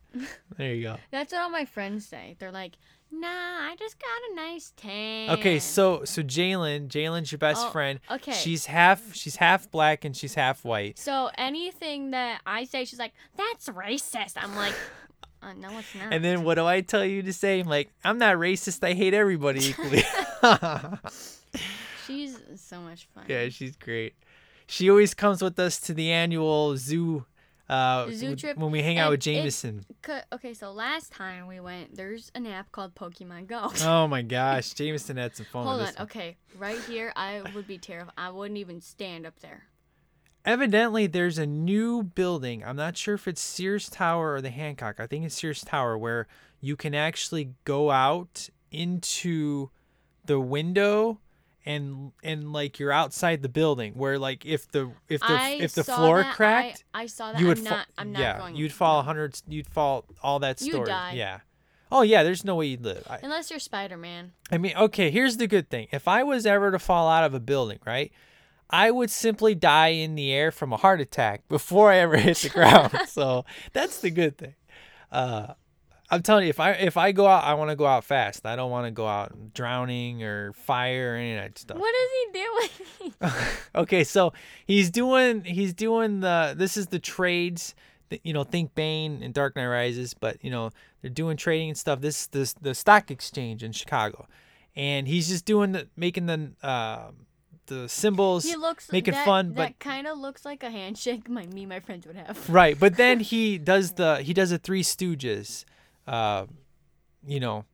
There you go. That's what all my friends say. They're like, Nah, I just got a nice tan. Okay, so so Jalen, Jalen's your best Oh, friend. okay. She's half she's half black and she's half white. So anything that I say, she's like, "That's racist." I'm like, uh, "No, it's not." And then what do I tell you to say? I'm like, I'm not racist. I hate everybody equally. she's so much fun. Yeah, she's great. She always comes with us to the annual zoo. Uh, Zoo trip, when we hang out with it- Jameson. Co- Okay, so last time we went, there's an app called Pokemon Go. Oh my gosh, Jameson had some fun Hold with on. one. Okay, right here, I would be terrified. I wouldn't even stand up there. Evidently, there's a new building. I'm not sure if it's Sears Tower or the Hancock. I think it's Sears Tower where you can actually go out into the window and and like you're outside the building where like if the if the I if the floor that, cracked I, I saw that. you would I'm fa- not. I'm not yeah going. you'd fall a hundred you'd fall all that story You'd die. yeah oh yeah there's no way you'd live I, Unless you're Spider Man. I mean okay here's the good thing if I was ever to fall out of a building right I would simply die in the air from a heart attack before I ever hit the ground so that's the good thing uh I'm telling you if I if I go out I want to go out fast I don't want to go out drowning or fire or any of that stuff What is he doing? okay, so he's doing he's doing the this is the trades. th- You know, think Bane and Dark Knight Rises, but you know they're doing trading and stuff. This is the the stock exchange in Chicago, and he's just doing the making the uh, the symbols, he looks making that, fun, but that kind of looks like a handshake. My me, my friends would have. right. But then he does the he does a Three Stooges, uh, you know,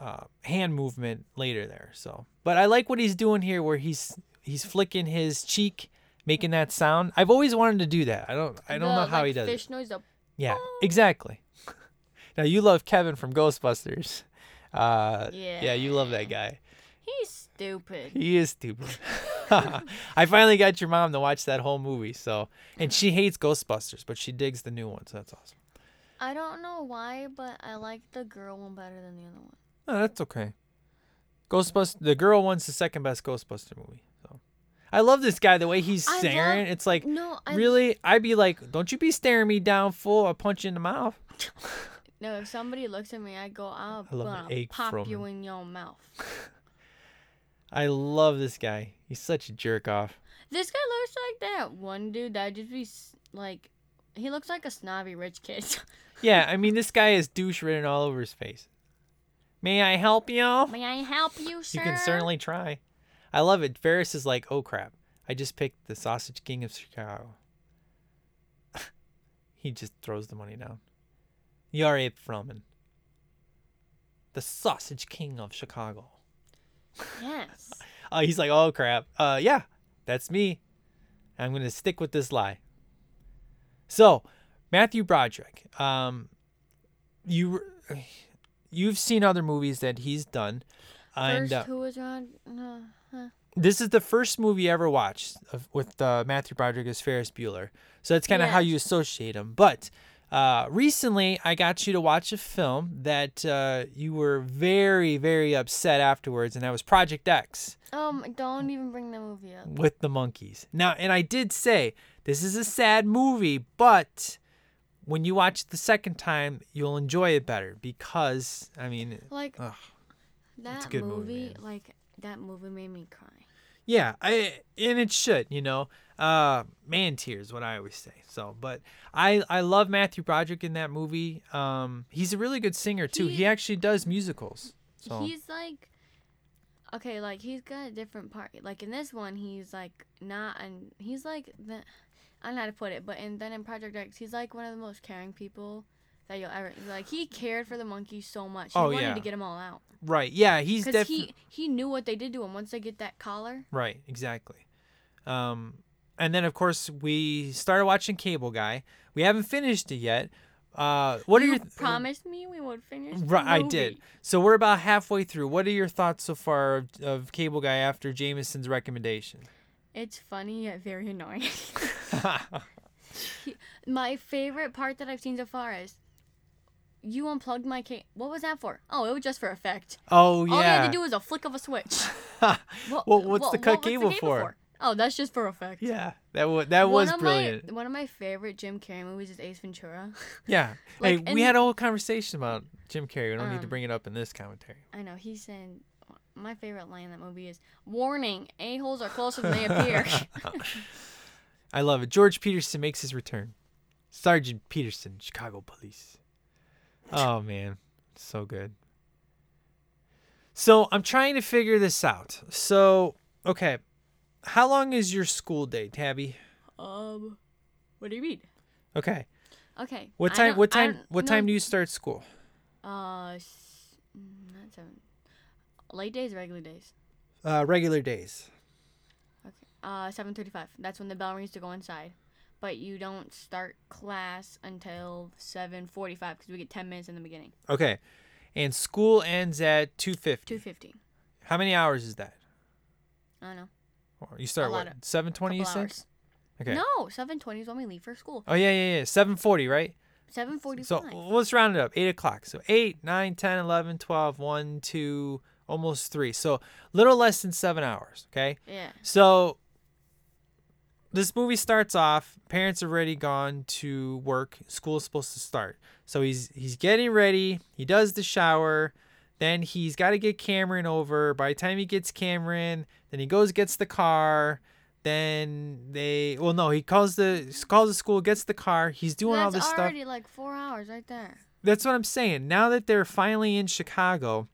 uh, hand movement later there. So, but I like what he's doing here, where he's he's flicking his cheek, making that sound. I've always wanted to do that. I don't I don't The, know how like, he does fish it. noise. The Yeah, exactly. now you love Kevin from Ghostbusters. Uh, yeah, you love that guy. he's stupid. He is stupid. I finally got your mom to watch that whole movie. So, and she hates Ghostbusters, but she digs the new one. So that's awesome. I don't know why, but I like the girl one better than the other one. No, that's okay. Ghostbusters, the girl one's the second best Ghostbuster movie. So, I love this guy. The way he's staring, love- it's like No, I really. I'd be like, don't you be staring me down full. I'll punch you in the mouth. No, if somebody looks at me, I go, I'll, I love gonna uh, pop you him. in your mouth." I love this guy. He's such a jerk off. This guy looks like that one dude that just be like, he looks like a snobby rich kid. Yeah, I mean, this guy is douche written all over his face. May I help you? May I help you, sir? You can certainly try. I love it. Ferris is like, oh crap, I just picked the Sausage King of Chicago. he just throws the money down. You're Abe Froman. The Sausage King of Chicago. Yes. Uh, he's like, oh crap. Uh, yeah, that's me. I'm gonna stick with this lie. So, Matthew Broderick, um, you you've seen other movies that he's done, and First, uh, who was on? Huh. this is the first movie I ever watched of, with uh, Matthew Broderick as Ferris Bueller. So that's kind of how you associate him. But uh, recently, I got you to watch a film that uh, you were very, very upset afterwards, and that was Project X Um, don't even bring the movie up. with the monkeys. Now, and I did say this is a sad movie, but when you watch it the second time, you'll enjoy it better because I mean, Like ugh. that good movie, movie, like that movie made me cry. Yeah, I and it should, you know, uh, man tears, what I always say. So, but I I love Matthew Broderick in that movie. Um, he's a really good singer too. He, He- actually does musicals. So He's like, okay, like he's got a different part. Like in this one, he's like not, and he's like the, I don't know how to put it, but and then in Project X, he's like one of the most caring people that you'll ever like. He cared for the monkeys so much. He Oh, wanted yeah. to get them all out right, yeah, he's because definitely he he knew what they did to him once they get that collar. Right, exactly. Um, and then of course we started watching Cable Guy. We haven't finished it yet. Uh, what you are your promised me we would finish. Right, I did. So we're about halfway through. What are your thoughts so far of, of Cable Guy after Jameson's recommendation? It's funny yet very annoying. my favorite part that I've seen so far is you unplugged my cable. What was that for? Oh, it was just for effect. oh yeah. All you had to do was a flick of a switch. What, Well, what's the cut what's cable for? Oh, that's just for effect. yeah, that was that one was brilliant. My, one of my favorite Jim Carrey movies is Ace Ventura. yeah. like, hey, we he- had a whole conversation about Jim Carrey. We don't need to Um, bring it up in this commentary. I know he said my favorite line in that movie is "Warning: a holes are closer than they appear." I love it. George Peterson makes his return. Sergeant Peterson, Chicago Police. Oh man, so good. So I'm trying to figure this out. So okay, how long is your school day, Tabby? um, what do you mean? Okay, Okay. what I time? don't- What I time? don't What know- time do you start school? Uh, s- mm, not seven. Late days, regular days. Uh, regular days. Okay. Uh, seven thirty-five. That's when the bell rings to go inside. But you don't start class until seven forty-five because we get ten minutes in the beginning. Okay, and school ends at two fifty. Two fifty. How many hours is that? I don't know. Or You start what? Seven twenty. You Couple said. Okay. No, seven twenty is when we leave for school. Oh yeah, yeah, yeah. Seven forty, right? Seven forty-five. So let's round it up. 8 o'clock. So 8, 9, 10, 11, 12, 1, 2, almost 3. So little less than 7 hours. Okay. yeah. So this movie starts off. Parents are already gone to work. School's supposed to start. So he's he's getting ready. He does the shower. Then he's got to get Cameron over. By the time he gets Cameron, then he goes gets the car. Then they well no he calls the calls the school gets the car. He's doing all That's this stuff. already like four hours right there. That's what I'm saying. Now that they're finally in Chicago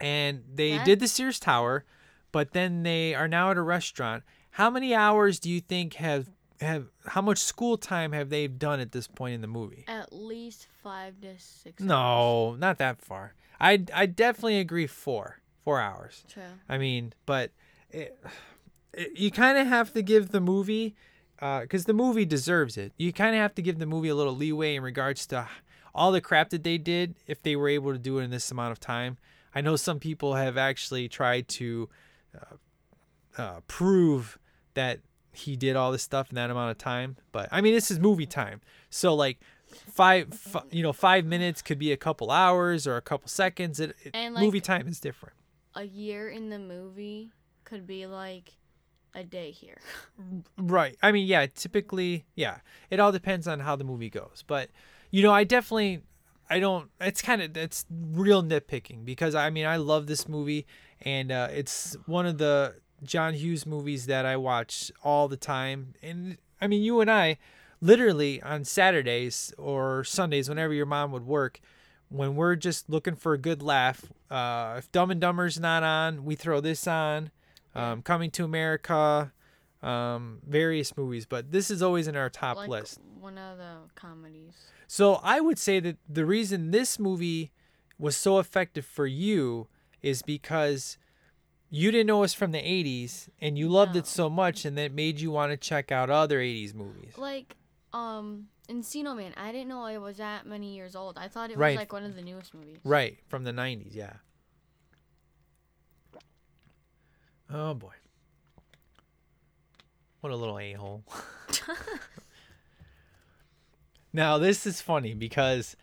and they did the Sears Tower, but then they are now at a restaurant, how many hours do you think have have how much school time have they done at this point in the movie? At least five to six. hours. No, not that far. I I definitely agree 4. 4 hours. True. I mean, but it, it, you kind of have to give the movie, because the movie deserves it. You kind of have to give the movie a little leeway in regards to all the crap that they did if they were able to do it in this amount of time. I know some people have actually tried to uh, uh, prove that he did all this stuff in that amount of time, but I mean, this is movie time, so like. Five, fi- you know, five minutes could be a couple hours or a couple seconds. It, it- And, movie time is different. A year in the movie could be like a day here. Right. I mean, yeah, typically, yeah. It all depends on how the movie goes. But, you know, I definitely I don't it's kind of it's real nitpicking because I mean, I love this movie and uh it's one of the John Hughes movies that I watch all the time. And I mean, you and I literally on Saturdays or Sundays whenever your mom would work when we're just looking for a good laugh, uh if Dumb and Dumber's not on, we throw this on um, Coming to America, um, various movies. But this is always in our top like list. one of the comedies. So I would say that the reason this movie was so effective for you is because you didn't know us from the 80s and you loved No. it so much and that made you want to check out other 80s movies. Like, um, Encino Man. I didn't know it was that many years old. I thought it was Right. like one of the newest movies. Right, from the 90s, yeah. Oh boy. What a little a hole. now, this is funny because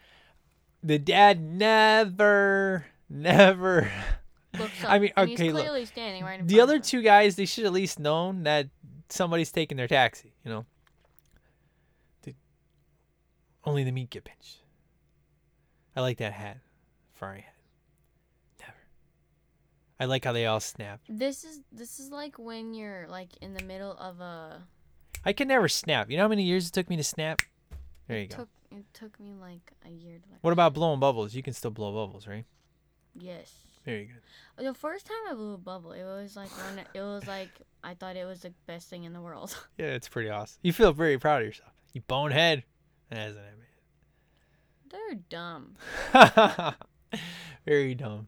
the dad never, never. Looks I up, mean, and okay, he's look. standing right in The other two guys, they should at least known that somebody's taking their taxi, you know? The- only the meat get pinched. I like that hat. Ferrari hat. Never. I like how they all snap. This is this is like when you're like in the middle of a. I can never snap. You know how many years it took me to snap? There you it go. Took, it took me like a year to. Like, What about blowing bubbles? You can still blow bubbles, right? Yes. Very good. The first time I blew a bubble, it was like when it was like I thought it was the best thing in the world. Yeah, it's pretty awesome. You feel very proud of yourself. You bonehead. That isn't They're dumb. Very dumb.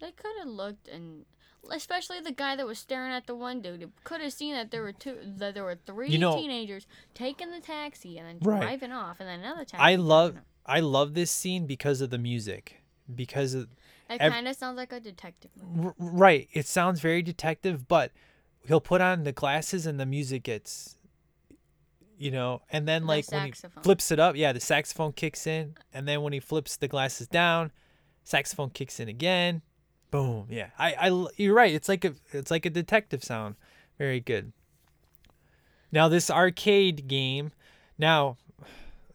They could have looked and especially the guy that was staring at the one dude could have seen that there were two that there were three You know- teenagers taking the taxi and then Right. driving off and then another taxi. I love. I love this scene because of the music. Because of It ev- kind of sounds like a detective movie. R- right. It sounds very detective, but he'll put on the glasses and the music gets, you know, and then The like when he flips it up, yeah, the saxophone kicks in, and then when he flips the glasses down, saxophone kicks in again. Boom. Yeah. I, I you're right. It's like a it's like a detective sound. Very good. Now this arcade game, now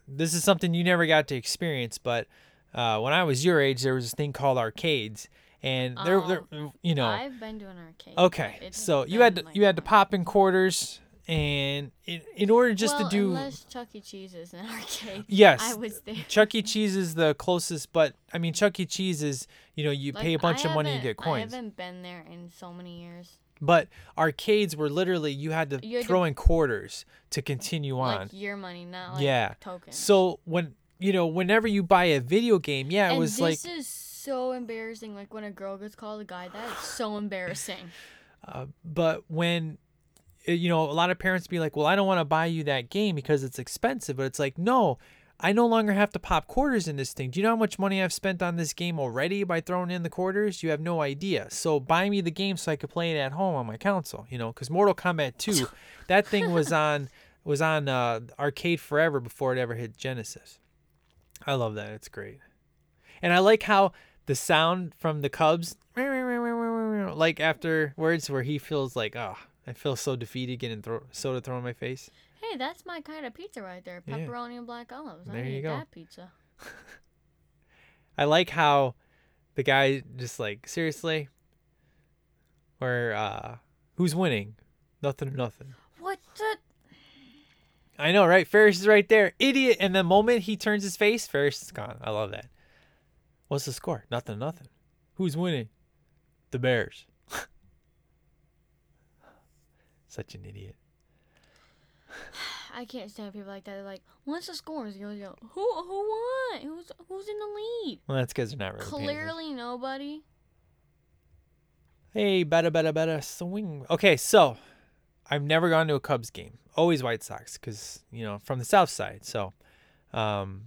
this is something you never got to experience, but uh, when I was your age, there was this thing called arcades, and there, there, you know, I've been to an arcade. okay, so you had to, like, you had to pop in quarters, and in, in order just well, to do unless Chuck E. Cheese is an arcade. yes, I was there. Chuck E. Cheese is the closest, but I mean Chuck E. Cheese is you know you Like, pay a bunch I of money and get coins, I haven't been there in so many years. but arcades were literally you had to You had to- throw in quarters to continue on. Like your money, not like yeah. tokens. So when you know whenever you buy a video game, yeah, it and was like this is so embarrassing. Like when a girl gets called a guy, that is so embarrassing. Uh, but when uh, you know a lot of parents be like well i don't want to buy you that game because it's expensive but it's like no i no longer have to pop quarters in this thing do you know how much money i've spent on this game already by throwing in the quarters you have no idea so buy me the game so i could play it at home on my console you know because mortal kombat 2 that thing was on was on uh, arcade forever before it ever hit genesis i love that it's great and i like how the sound from the cubs like afterwards where he feels like oh i feel so defeated getting throw- soda thrown in my face Hey, that's my kind of pizza right there. Yeah. Pepperoni and black olives. I There you need go. that pizza. i like how the guy just like seriously where uh who's winning nothing or nothing What the? I know right ferris is right there idiot and the moment he turns his face ferris is gone i love that what's the score nothing nothing who's winning the bears such an idiot I can't stand people like that. They're like, "What's the scores?" You go, "Who who won? Who's who's in the lead?" well that's because they're not really. Clearly, nobody. Hey, better, better, better, swing. Okay, so I've never gone to a Cubs game. Always White Sox, because you know from the South Side. So, um,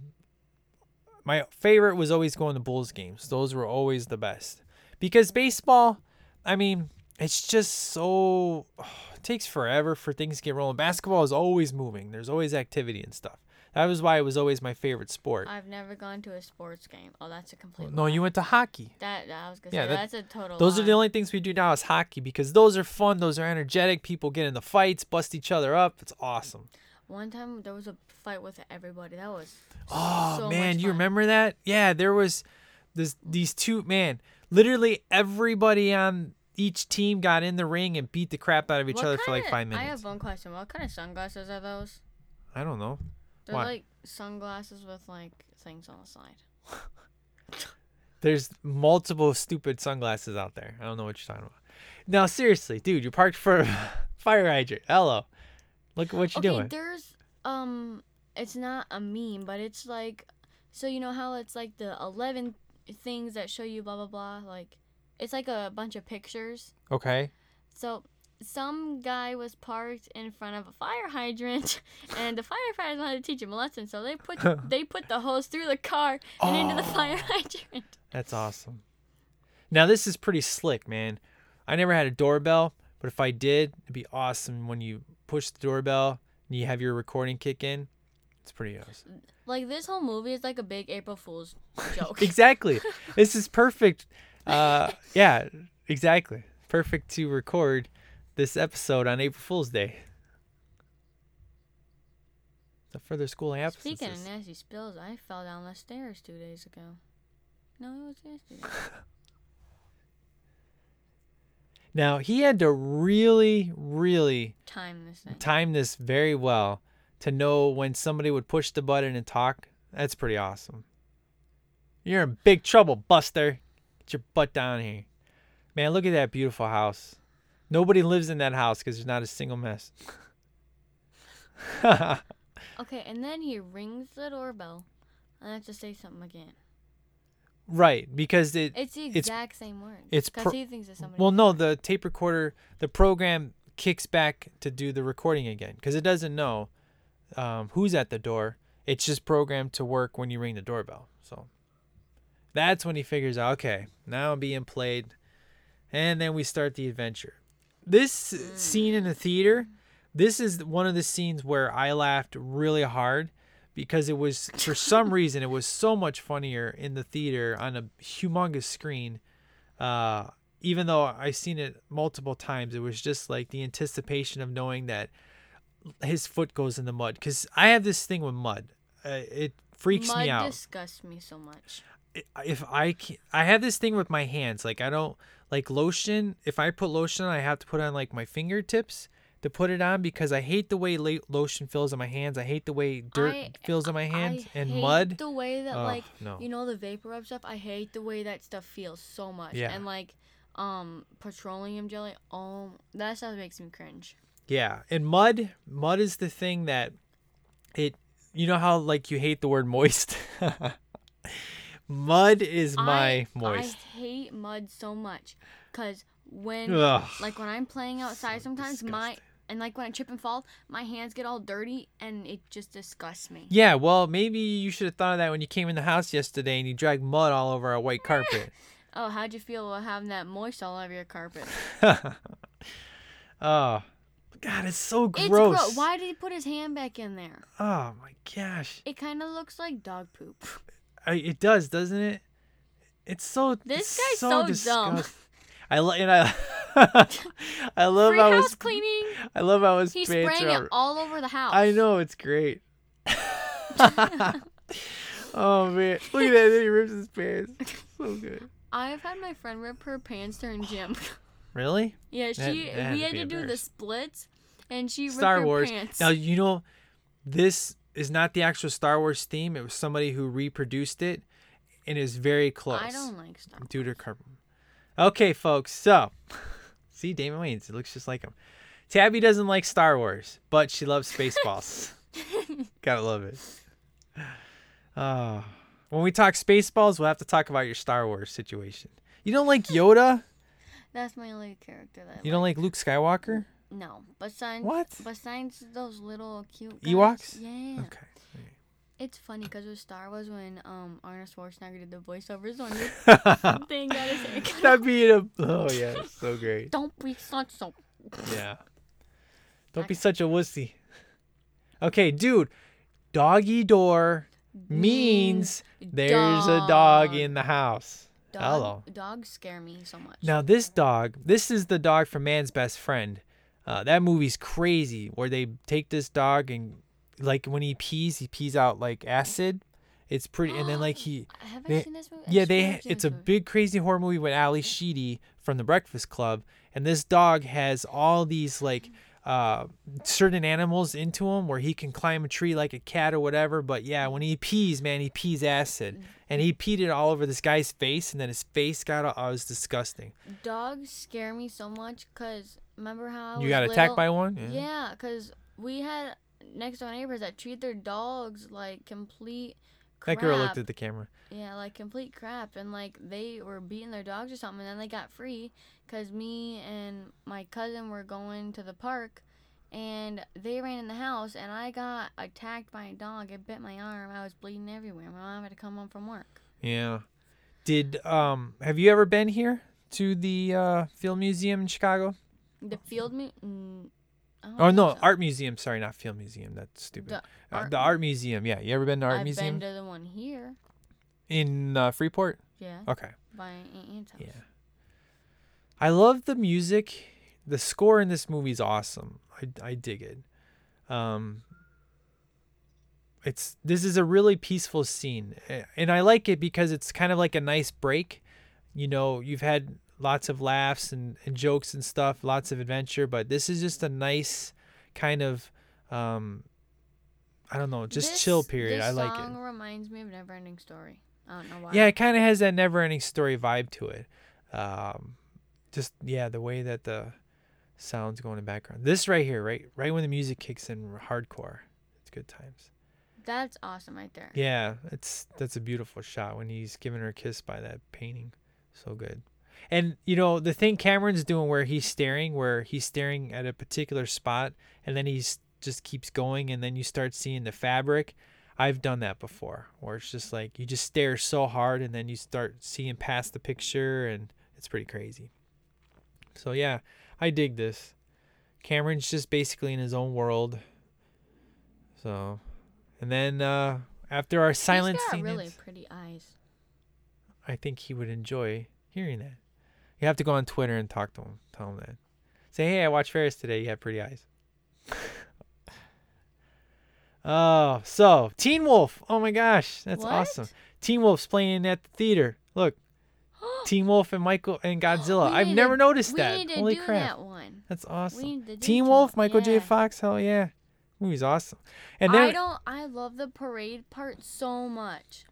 my favorite was always going to Bulls games. Those were always the best because baseball. I mean, it's just so it takes forever for things to get rolling. Basketball is always moving. There's always activity and stuff. That was why it was always my favorite sport. I've never gone to a sports game. Oh, that's a complete. No, lie. you went to hockey. That I was gonna Yeah, say that- that's a total. Those are the only things we do now is hockey because those are fun. Those are energetic. People get into fights, bust each other up. It's awesome. One time there was a fight with everybody. That was. Oh so man, you remember that? Yeah, there was this these two man. Literally everybody on each team got in the ring and beat the crap out of each What other for like five minutes. I have one question. What kind of sunglasses are those? I, don't know. They're Why? like sunglasses with like things on the side. There's multiple stupid sunglasses out there. I don't know what you're talking about. Now seriously, dude, you parked for a fire hydrant. Hello. Look at what you're okay, doing. there's um, it's not a meme, but it's like, so you know how it's like the eleven things that show you blah blah blah. Like, it's like a bunch of pictures. Okay. So some guy was parked in front of a fire hydrant, and the firefighters wanted to teach him a lesson. So they put they put the hose through the car and into the fire hydrant. That's awesome. Now this is pretty slick, man. I never had a doorbell, but if I did, it'd be awesome when you push the doorbell and you have your recording kick in. It's pretty awesome. Like this whole movie is like a big April Fool's joke. exactly. this is perfect. Uh, yeah, exactly. Perfect to record this episode on April Fool's Day. The further schooling absences. Speaking of nasty spills, I fell down the stairs two days ago. No, it was yesterday. Now he had to really, really Time this thing. time this very well to know when somebody would push the button and talk. That's pretty awesome. You're in big trouble, Buster. Get your butt down here. Man, look at that beautiful house. Nobody lives in that house because there's not a single mess. Okay, and then he rings the doorbell. I have to say something again. right, because it. It's the It's- exact same words. it's because pro- he thinks it's somebody. Well, no, the tape recorder, the program kicks back to do the recording again because it doesn't know um, who's at the door. It's just programmed to work when you ring the doorbell. So that's when he figures out, okay, now I'm being played. And then we start the adventure. This scene in the theater, this is one of the scenes where I laughed really hard because it was, for some reason, it was so much funnier in the theater on a humongous screen. Uh, even though I've seen it multiple times, it was just like the anticipation of knowing that his foot goes in the mud. Because I have this thing with mud, uh, it freaks Mud me out. disgusts me so much. If I can, I have this thing with my hands. Like I don't like lotion. If I put lotion, on, I have to put on like my fingertips to put it on because I hate the way la- lotion feels in my hands. I hate the way dirt I- feels in my hands I and hate mud. The way that like no. you know the vapor rub stuff. I hate the way that stuff feels so much. Yeah. And like um petroleum jelly. Oh, that stuff makes me cringe. Yeah, and mud, mud is the thing that it. You know how like you hate the word moist. mud is my I, moist. I hate mud so much because when Ugh. like when I'm playing outside sometimes my and like when I trip and fall, my hands get all dirty and it just disgusts me. Yeah, well, maybe you should have thought of that when you came in the house yesterday and you dragged mud all over our white carpet. Oh, how'd you feel about having that moist all over your carpet? oh, God, it's so It's gross. gross. Why did he put his hand back in there? Oh my gosh, It kind of looks like dog poop. I, it does, doesn't it? It's so. This it's guy's so, so dumb. I love and I. I love Free how house his, cleaning. I love how his He's spraying it all over the house. I know it's great. oh man, look at that! Then he rips his pants. So good. I've had my friend rip her pants during gym. Really? yeah, she that had we to had be to do the splits, and she ripped Star her Wars. pants. Now you know, this is not the actual Star Wars theme. It was somebody who reproduced it, and is very close. I don't like Star. Due to carbon. Okay, folks. So, see, Damon Wayans. It looks just like him. Tabby doesn't like Star Wars, but she loves Spaceballs. Gotta love it. Oh. When we talk Spaceballs, we'll have to talk about your Star Wars situation. You don't like Yoda? That's my only character that. I You don't like Luke Skywalker? No, besides What? Besides those little cute guys, Ewoks? Yeah. Okay. It's funny because with Star Wars when um Arnold Schwarzenegger did the voiceovers on your thing got his hair That being a oh yeah, so great. Don't be such so. Yeah. Don't be such a wussy. Okay, dude. Doggy door means there's a dog dog. in the house. Dog, Hello. Dogs scare me so much. Now this dog, this is the dog from Man's Best Friend. Uh, that movie's crazy, where they take this dog and like when he pees, he pees out like acid. It's pretty, and then like he, they- seen this movie? Yeah, they. It's a big crazy horror movie with Ally Sheedy from The Breakfast Club, and this dog has all these like uh, certain animals into him where he can climb a tree like a cat or whatever. But yeah, when he pees, man, he pees acid, and he peed it all over this guy's face, and then his face got all. Oh, it was disgusting. Dogs scare me so much because remember how I You got attacked by one? Yeah, because we had next door neighbors that treat their dogs like complete That girl looked at the camera. Yeah, like complete crap, and like they were beating their dogs or something, and then they got free because me and my cousin were going to the park, and they ran in the house, and I got attacked by a dog. It bit my arm. I was bleeding everywhere. My mom had to come home from work. Yeah. Did um have you ever been here to the uh Field Museum in Chicago? The field mu- mm, Oh no, so. art museum. Sorry, not Field Museum. That's stupid. The uh, art- the art museum. Yeah, you ever been to art I've museum been to the one here. in uh, Freeport? Yeah, Okay. by Aunt Anne's house. Yeah. I love the music. The score in this movie is awesome. I, I dig it. Um, it's this is a really peaceful scene, and I like it because it's kind of like a nice break. You know, you've had lots of laughs and, and jokes and stuff, lots of adventure, but this is just a nice kind of, um, I don't know, just This- chill period. This I like song it. reminds me of Neverending Story. I don't know why. Yeah, it kind of has that never-ending story vibe to it. Um, just yeah, the way that the sounds go in the background. This right here, right, right when the music kicks in, hardcore. It's good times. That's awesome right there. Yeah, it's that's a beautiful shot when he's giving her a kiss by that painting. So good. And you know the thing Cameron's doing where he's staring, where he's staring at a particular spot, and then he's just keeps going, and then you start seeing the fabric. I've done that before, where it's just like you just stare so hard, and then you start seeing past the picture, and it's pretty crazy. So yeah, I dig this. Cameron's just basically in his own world. So, and then uh, after our silent He's got really pretty eyes. I think he would enjoy hearing that. You have to go on Twitter and talk to him. Tell him that. Say, hey, I watched Ferris today. You have pretty eyes. oh, so Teen Wolf. Oh my gosh, that's What? awesome. Teen Wolf's playing at the theater. Look, Teen Wolf and Michael and Godzilla. I've never to- noticed we that. need to Holy do crap, that one. that's awesome. need to do Teen Teen Wolf, Michael J. Fox. Hell yeah, movie's awesome. And then I don't. I love the parade part so much.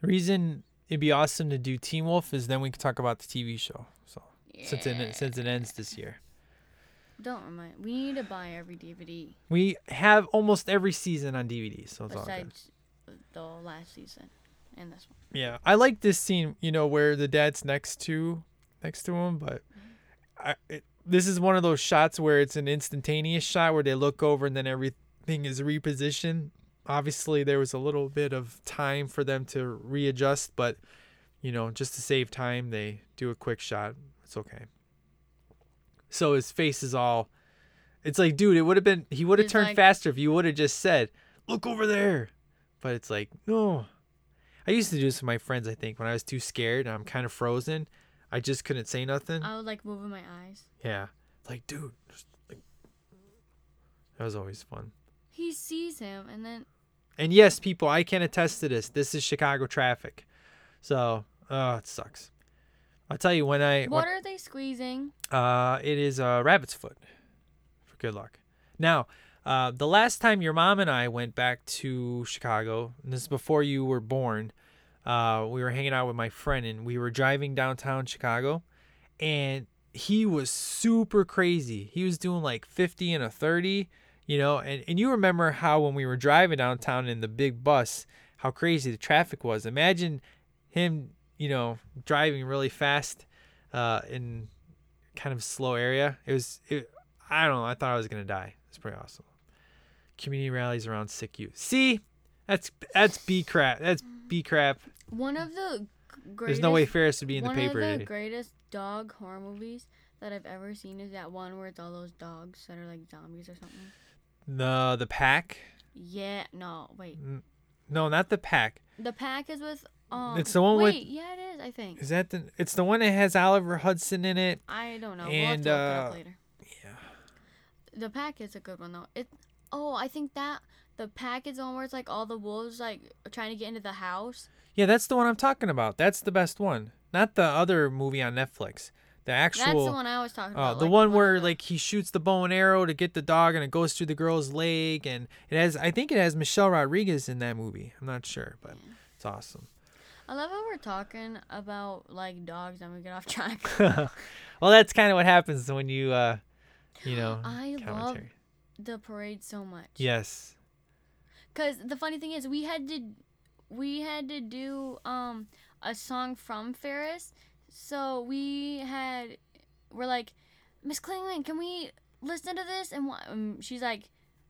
the reason it'd be awesome to do Teen Wolf is then we can talk about the TV show. So since it since it ends this year. Don't remind. We need to buy every DVD We have almost every season on DVD, so it's all good. besides the last season and this one. Yeah, I like this scene, you know, where the dad's next to next to him, but mm-hmm. I, it, this is one of those shots where it's an instantaneous shot where they look over and then everything is repositioned. Obviously, there was a little bit of time for them to readjust, but you know, just to save time, they do a quick shot. It's okay. So his face is all. It's like, dude, it would have been. He would have turned like- faster if you would have just said, "Look over there." But it's like, no. I used to do this with my friends. I think when I was too scared, and I'm kind of frozen. I just couldn't say nothing. I would like moving my eyes. Yeah, like, dude, just, like, that was always fun. He sees him and then And yes, people, I can attest to this. This is Chicago traffic, so uh, it sucks. I'll tell you when I when- what are they squeezing? Uh, it is a rabbit's foot. For good luck. Now, uh, the last time your mom and I went back to Chicago, this is before you were born, uh, we were hanging out with my friend, and we were driving downtown Chicago, and he was super crazy. He was doing like 50 and a 30, you know, and, and you remember how when we were driving downtown in the big bus, how crazy the traffic was. Imagine him, you know, driving really fast uh, in kind of slow area. It was, it, I don't know. I thought I was gonna die. It's pretty awesome. Community rallies around sick youth. See, that's that's B crap. That's B crap. One of the greatest. There's no way Ferris would be in the paper. one of the greatest dog horror movies that I've ever seen is that one where it's all those dogs that are like zombies or something. The the pack. Yeah. No. Wait. No, not the pack. The pack is with. Um, It's the one with- Yeah, it is. I think. Is that the? It's the one that has Oliver Hudson in it. I don't know. And, we'll have to look it up uh, later. The pack is a good one though. It. Oh, I think that the pack is the one where it's like all the wolves like trying to get into the house. Yeah, that's the one I'm talking about. That's the best one. Not the other movie on Netflix. The actual That's the one I was talking Oh, about. the like, one where like he shoots the bow and arrow to get the dog, and it goes through the girl's leg, and it has. I think it has Michelle Rodriguez in that movie. I'm not sure, but it's awesome. I love how we're talking about like dogs and we get off track. well, that's kind of what happens when you, uh, you know, I love commentary. The parade so much. Yes. Cause the funny thing is, we had to, we had to do um a song from Ferris, so we had, we're like, Miss Klingman, can we listen to this? And um, she's like,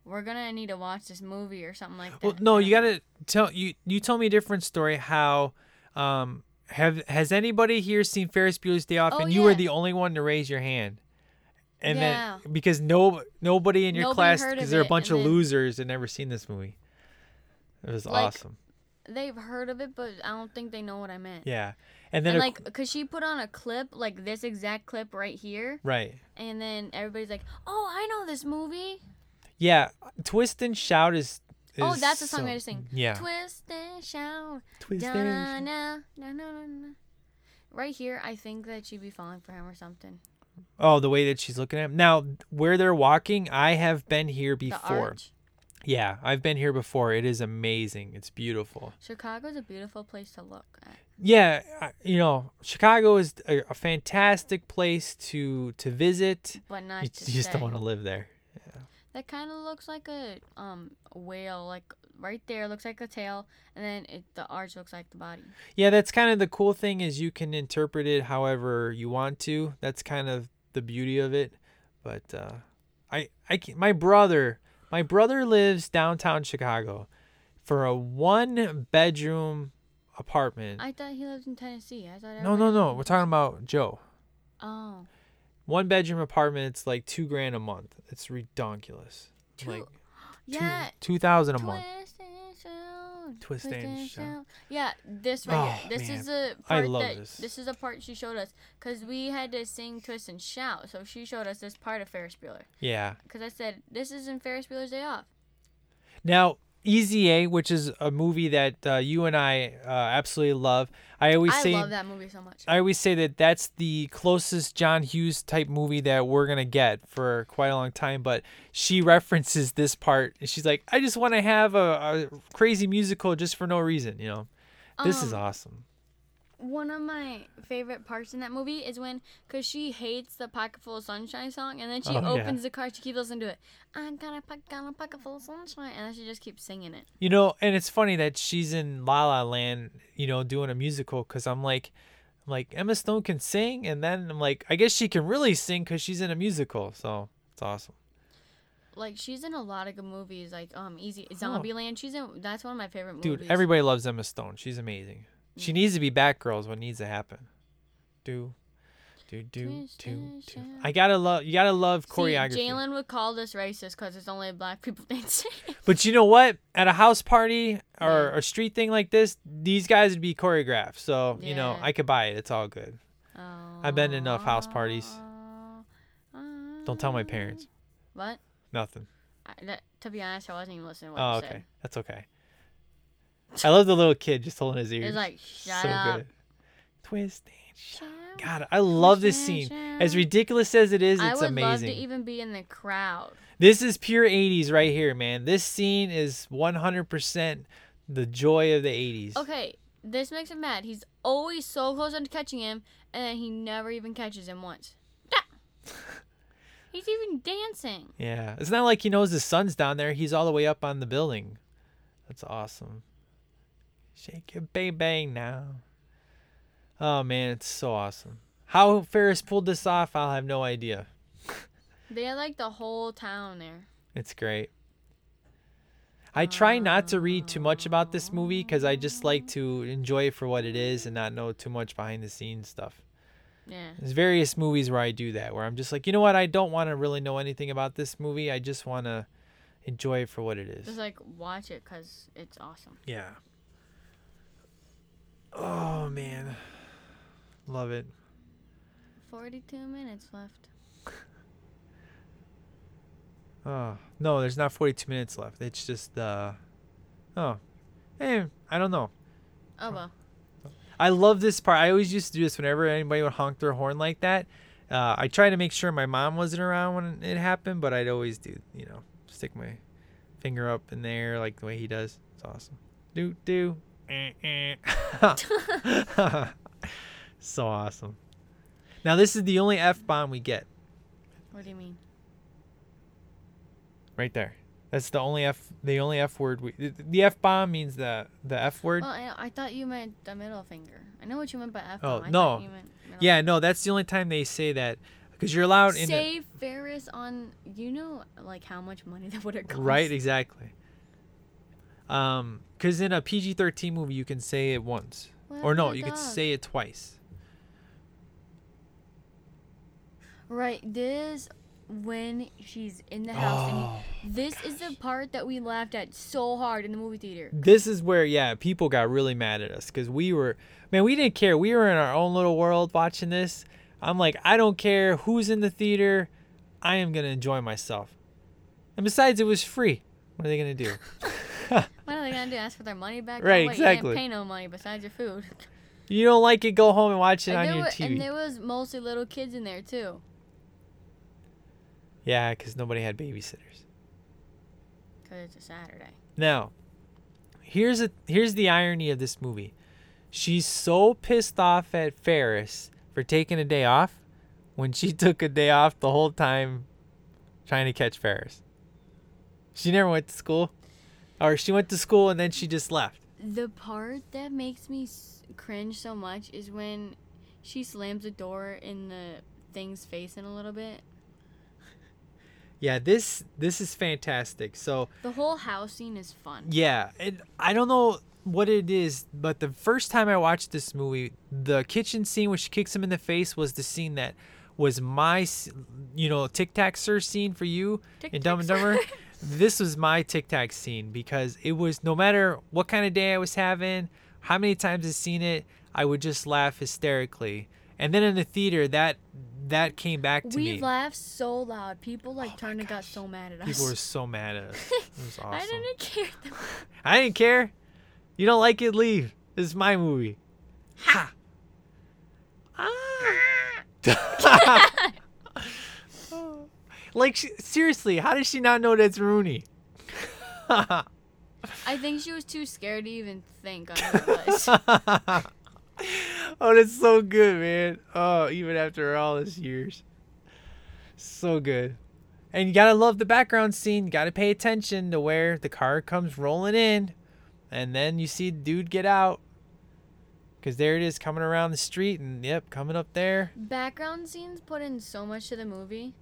we're gonna need to watch this movie or something like that. Well, no, you gotta tell you. You told me a different story. How, um, have has anybody here seen Ferris Bueller's Day Off? Oh, and you were the only one to raise your hand. And Yeah. then because no nobody in your Nobody class because they're a bunch of then- losers and never seen this movie. It was Like, awesome. They've heard of it, but I don't think they know what I meant. Yeah. And then and a- like, cause she put on a clip like this exact clip right here, right. and then everybody's like, "Oh, I know this movie." Yeah. Twist and shout is. oh, that's the song so- had to sing. Yeah. Twist and shout. Twist and shout. Right here, I think that she'd be falling for him or something. Oh, the way that she's looking at him. Now, where they're walking, I have been here before. Yeah, I've been here before. It is amazing. It's beautiful. Chicago's a beautiful place to look at. Yeah, you know, Chicago is a, a fantastic place to to visit. But not You, to you just don't want to live there. That kind of looks like a um whale, like right there looks like a tail, and then it, the arch looks like the body. Yeah, that's kind of the cool thing is you can interpret it however you want to. That's kind of the beauty of it. But uh, I, I, my brother, my brother lives downtown Chicago, for a one bedroom apartment. I thought he lived in Tennessee. I thought. no, no, no. We're talking about Joe. Oh, One bedroom apartment. It's like two grand a month. It's redonkulous. Two- like yeah. two thousand a month. Twist and shout. Twist and shout. Yeah, this right Oh, here. This man. is I part love that this. is the part she showed us because we had to sing twist and shout. So she showed us this part of Ferris Bueller Yeah. because I said this is in Ferris Bueller's Day Off. Now, Easy A, which is a movie that uh, you and I uh, absolutely love. I always I say love that movie so much. I always say that that's the closest John Hughes type movie that we're gonna get for quite a long time. But she references this part, and she's like, "I just want to have a, a crazy musical just for no reason," you know. This is Um, awesome. One of my favorite parts in that movie is when, cause she hates the Pocket Full of Sunshine song, and then she Oh, yeah. opens the car, she keeps listening to it. I got a pocket, got a pocket full of sunshine, and then she just keeps singing it. You know, and it's funny that she's in La La Land, you know, doing a musical because I'm like, I'm like Emma Stone can sing, and then I'm like, I guess she can really sing because she's in a musical. So it's awesome. Like she's in a lot of good movies, like um, Easy Zombieland. She's in. That's one of my favorite movies. Dude, everybody loves Emma Stone. She's amazing. She needs to be Batgirl is what needs to happen. Do, do, do, do, do. I gotta love. You gotta love choreography. Jalen would call this racist because it's only black people dancing. But you know what? At a house party or Yeah. a street thing like this, these guys would be choreographed. So you know, I could buy it. It's all good. I've been to enough house parties. Don't tell my parents. What? Nothing. I, that, to be honest, I wasn't even listening to what Oh, okay. said. That's okay. I love the little kid just holding his ears. It's like, shut so up. good. Twist and shout. Shout. God, I love this scene. As ridiculous as it is, it's amazing. I would amazing. love to even be in the crowd. This is pure 80s right here, man. This scene is 100% the joy of the 80s. Okay, this makes him mad. He's always so close to catching him, and then he never even catches him once. He's even dancing. Yeah. It's not like he knows his son's down there. He's all the way up on the building. That's awesome. Shake your bang bang now. Oh, man. It's so awesome. How Ferris pulled this off, I'll have no idea. They had like the whole town there. It's great. I try not to read too much about this movie because I just like to enjoy it for what it is and not know too much behind the scenes stuff. Yeah. There's various movies where I do that, where I'm just like, you know what, I don't want to really know anything about this movie. I just want to enjoy it for what it is. Just like watch it because it's awesome. Yeah. Oh man, love it. 42 minutes left. Oh no, there's not 42 minutes left. It's just uh, oh, hey, I don't know. Oh well. I love this part. I always used to do this whenever anybody would honk their horn like that. Uh, I try to make sure my mom wasn't around when it happened, but I'd always do, you know, stick my finger up in there like the way he does. It's awesome. Do do. Eh, eh. so awesome. Now this is the only f bomb we get What do you mean? right there. That's the only f the only f word we the f bomb means the the f word. Well, I, I thought you meant the middle finger. I know what you meant by F. Oh, bomb. I no. thought you Yeah, no, that's the only time they say that because you're allowed in. the- Say Ferris on. You know, like how much money that would have cost. Right, exactly. Um, because in a PG-13 movie, you can say it once, What or no, you could say it twice. Right. This when she's in the house. Oh, and he, oh this is the part that we laughed at so hard in the movie theater. this is where yeah, people got really mad at us because we were, man, we didn't care. We were in our own little world watching this. I'm like, I don't care who's in the theater, I am gonna enjoy myself. And besides, it was free. What are they gonna do? What are they gonna do? Ask for their money back? Oh, Right, wait, exactly. You didn't pay no money besides your food. You don't like it? Go home and watch it And on your wa- TV. and there was mostly little kids in there too. yeah, because nobody had babysitters. Cause it's a Saturday. Now, here's a here's the irony of this movie. She's so pissed off at Ferris for taking a day off when she took a day off the whole time trying to catch Ferris. She never went to school. Or she went to school and then she just left. The part that makes me cringe so much is when she slams the door in the thing's face in a little bit. Yeah, this this is fantastic. So, The whole house scene is fun. Yeah, and I don't know what it is, but the first time I watched this movie, the kitchen scene where she kicks him in the face was the scene that was my, you know, Tic Tac Sir scene for you in Dumb and Dumber. This was my Tic Tac scene because it was no matter what kind of day I was having, how many times I've seen it, I would just laugh hysterically. And then in the theater, that that came back to we me. We laughed so loud. People like turned and got so mad at us. People were so mad at us. It was awesome. I didn't care. though. I didn't care. You don't like it, leave. This is my movie. Ha. Ah. like she, seriously, how does she not know that's Rooney? I think she was too scared to even think on who it was. oh, that's so good, man. Oh, even after all these years. So good. And you gotta love the background scene. You gotta pay attention to where the car comes rolling in. And then you see the dude get out. Because there it is coming around the street. And yep, coming up there. Background scenes put in so much to the movie.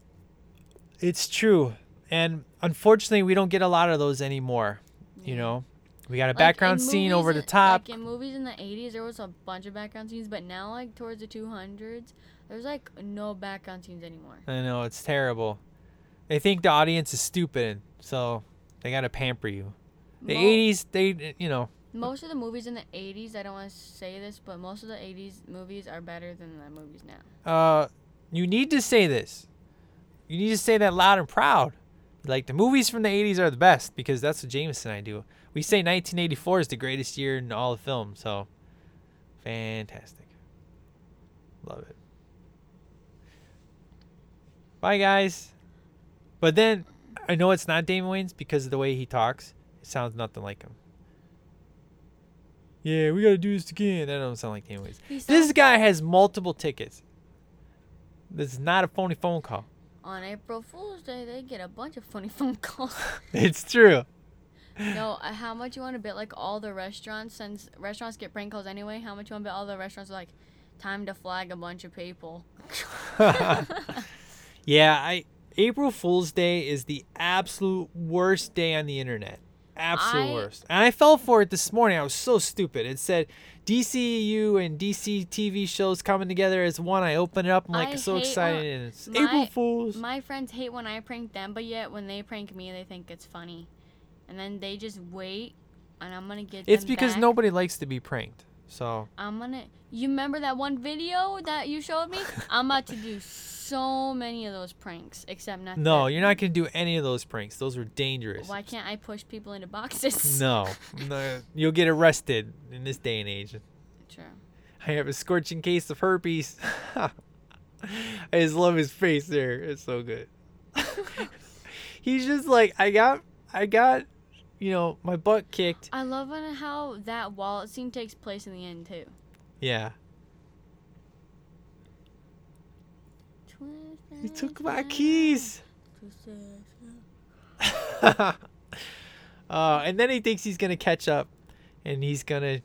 It's true. And unfortunately, we don't get a lot of those anymore. You know, we got a Like, background scene over the top. Like in movies in the 80s, there was a bunch of background scenes, but now, like towards the 200s, there's like no background scenes anymore. I know it's terrible. They think the audience is stupid, so they gotta pamper you. The Mo- '80s, they you know, Most of the movies in the 80s, I don't want to say this, but most of the 80s movies are better than the movies now. uh, you need to say this. You need to say that loud and proud. Like the movies from the '80s are the best because that's what Jameson and I do. We say 1984 is the greatest year in all of film. So, fantastic. Love it. Bye, guys. But then I know it's not Damon Wayans because of the way he talks. It sounds nothing like him. Yeah, we gotta do this again. That don't sound like Damon Wayans. This guy has multiple tickets. This is not a phony phone call. On April Fool's Day, they get a bunch of funny phone calls. It's true. no, uh, how much you want to bet like all the restaurants, since restaurants get prank calls anyway, how much you want to bet all the restaurants are like, time to flag a bunch of people. Yeah, I April Fool's Day is the absolute worst day on the internet. Absolute I- worst. And I fell for it this morning. I was so stupid. It said DCU and DC TV shows coming together as one. I open it up. I'm like I so excited, when- and it's my- April Fools. My friends hate when I prank them, but yet when they prank me, they think it's funny. And then they just wait, and I'm gonna get it's because back. nobody likes to be pranked. So I'm gonna. You remember that one video that you showed me? I'm about to do so many of those pranks, except not. no, that. you're not gonna do any of those pranks. Those were dangerous. Why can't I push people into boxes? No, no, you'll get arrested in this day and age. True. I have a scorching case of herpes. I just love his face there. It's so good. He's just like I got I got you know my butt kicked. I love how that wallet scene takes place in the end too. Yeah. He took my keys. uh, and then he thinks he's gonna catch up, and he's gonna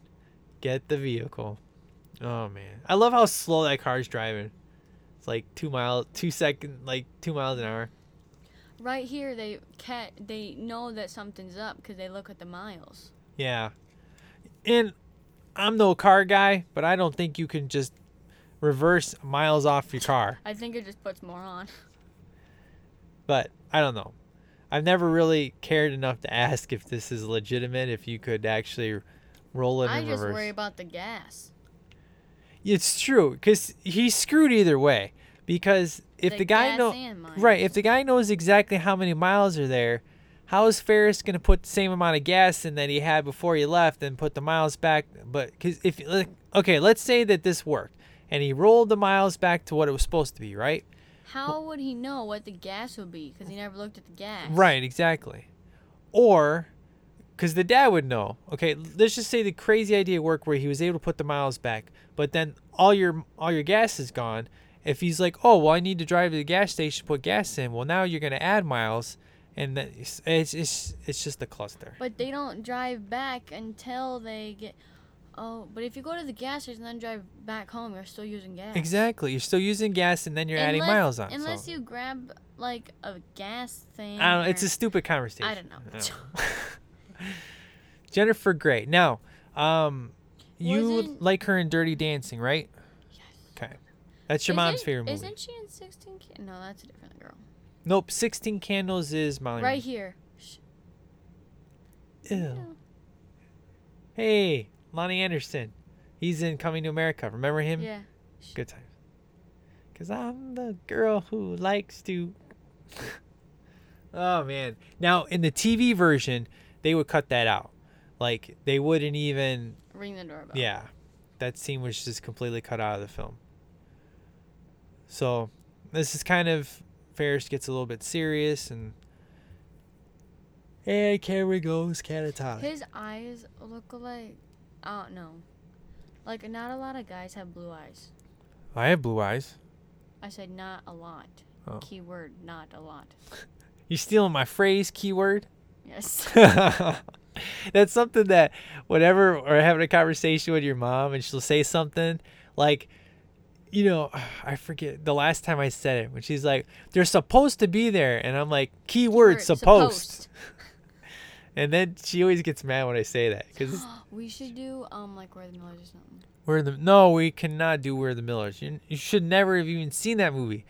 get the vehicle. Oh man, I love how slow that car's driving. It's like two miles, two second, like two miles an hour. Right here, they cat they know that something's up because they look at the miles. Yeah, and I'm no car guy, but I don't think you can just reverse miles off your car. I think it just puts more on. But I don't know. I've never really cared enough to ask if this is legitimate. If you could actually roll it I in just reverse. worry about the gas. It's true because he's screwed either way. Because if the, The guy know right, if the guy knows exactly how many miles are there, how is Ferris gonna put the same amount of gas in that he had before he left and put the miles back? But because if like, okay, let's say that this worked and he rolled the miles back to what it was supposed to be, right? How would he know what the gas would be? Because he never looked at the gas. Right, exactly. Or because the dad would know. Okay, let's just say the crazy idea worked where he was able to put the miles back, but then all your all your gas is gone. If he's like, oh well, I need to drive to the gas station to put gas in. Well, now you're gonna add miles, and it's it's it's, it's just a cluster. But they don't drive back until they get. Oh, but if you go to the gas station and then drive back home, you're still using gas. Exactly, you're still using gas, and then you're adding miles on. Unless so. you grab like a gas thing. I don't know. It's a stupid conversation. I don't know. Jennifer Grey. Now, um, you Wasn't- like her in Dirty Dancing, right? Yes. Okay, that's your mom's Isn't- favorite movie. Isn't she in 16? Ca- No, that's a different girl. Nope, Sixteen Candles is Molly. Right here. Sh- Ew. Hey, Louie Anderson. He's in Coming to America. Remember him? Yeah. Good times. Cause I'm the girl who likes to. oh man! Now in the TV version, they would cut that out. Like they wouldn't even. Ring the doorbell. Yeah, that scene was just completely cut out of the film. So, this is kind of Ferris gets a little bit serious and. And Carrie goes catatonic. His eyes look like. Oh, I don't know. Like, not a lot of guys have blue eyes. I have blue eyes. I said not a lot. Oh. Keyword, not a lot. You stealing my phrase keyword? Yes. That's something that whenever we're having a conversation with your mom and she'll say something like, you know, I forget the last time I said it when she's like, they're supposed to be there. And I'm like, keyword, Keyword, supposed. And then she always gets mad when I say that because we should do, um, like, Where the Millers or something. we're the, no, we cannot do We're the Millers. You, you should never have even seen that movie.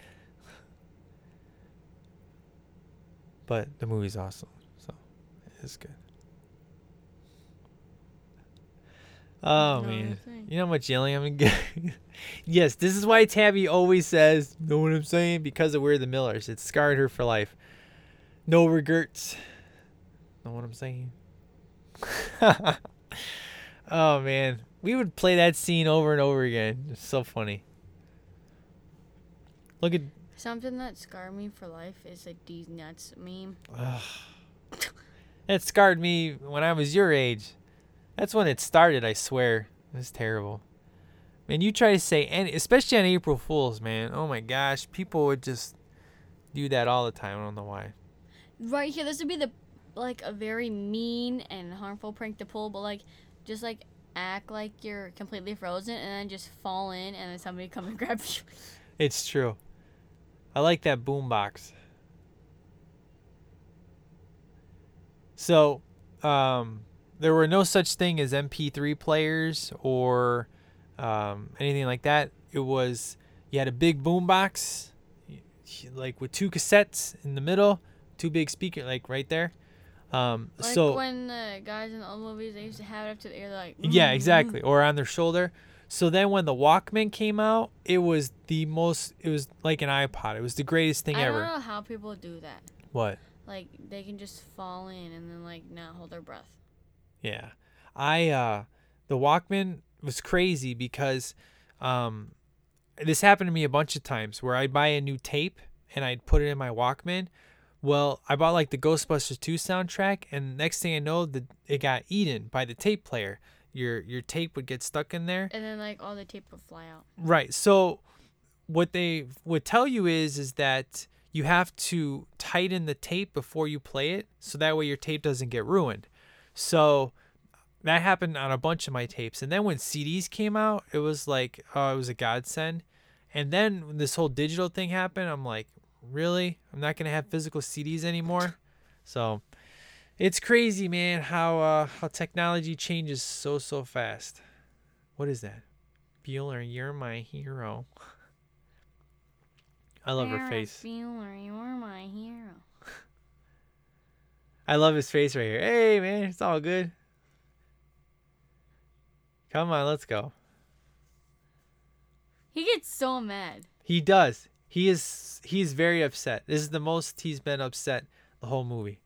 But the movie's awesome. So it's good. Oh No, man. You know how much yelling I'm gonna yes, this is why Tabby always says, know what I'm saying? Because of We're the Millers. It scarred her for life. No regrets. Know what I'm saying? oh man. We would play that scene over and over again. It's so funny. Look at Something that scarred me for life is a D's nuts meme. It scarred me when I was your age. That's when it started, I swear. It was terrible. Man, you try to say any, especially on April Fools, man. Oh my gosh, people would just do that all the time. I don't know why. Right here, this would be the like a very mean and harmful prank to pull, but like just like act like you're completely frozen and then just fall in and then somebody come and grab you. It's true. I like that boombox. So, um, there were no such thing as MP3 players or um, anything like that. It was you had a big boombox, like with two cassettes in the middle, two big speakers, like right there. Um, Like so when the guys in the old movies they used to have it up to the ear like yeah, "Mm, exactly. Or on their shoulder. So then when the Walkman came out, it was the most it was like an iPod. It was the greatest thing I ever. I don't know how people do that. What? Like they can just fall in and then like not hold their breath. Yeah. I uh the Walkman was crazy because um this happened to me a bunch of times where I'd buy a new tape and I'd put it in my Walkman. Well, I bought like the Ghostbusters 2 soundtrack, and next thing I know, the it got eaten by the tape player. Your your tape would get stuck in there. And then like all the tape would fly out. Right. So what they would tell you is is that you have to tighten the tape before you play it so that way your tape doesn't get ruined. So that happened on a bunch of my tapes. And then when CDs came out, it was like oh, it was a godsend. And then when this whole digital thing happened, I'm like, really? I'm not gonna have physical CDs anymore. So it's crazy, man, how uh, how technology changes so so fast. What is that? Bueller, you're my hero. I love her face. Bueller, you're my hero. I love his face right here. Hey, man, it's all good. Come on, let's go. He gets so mad. He does. He is he is very upset. This is the most he's been upset the whole movie.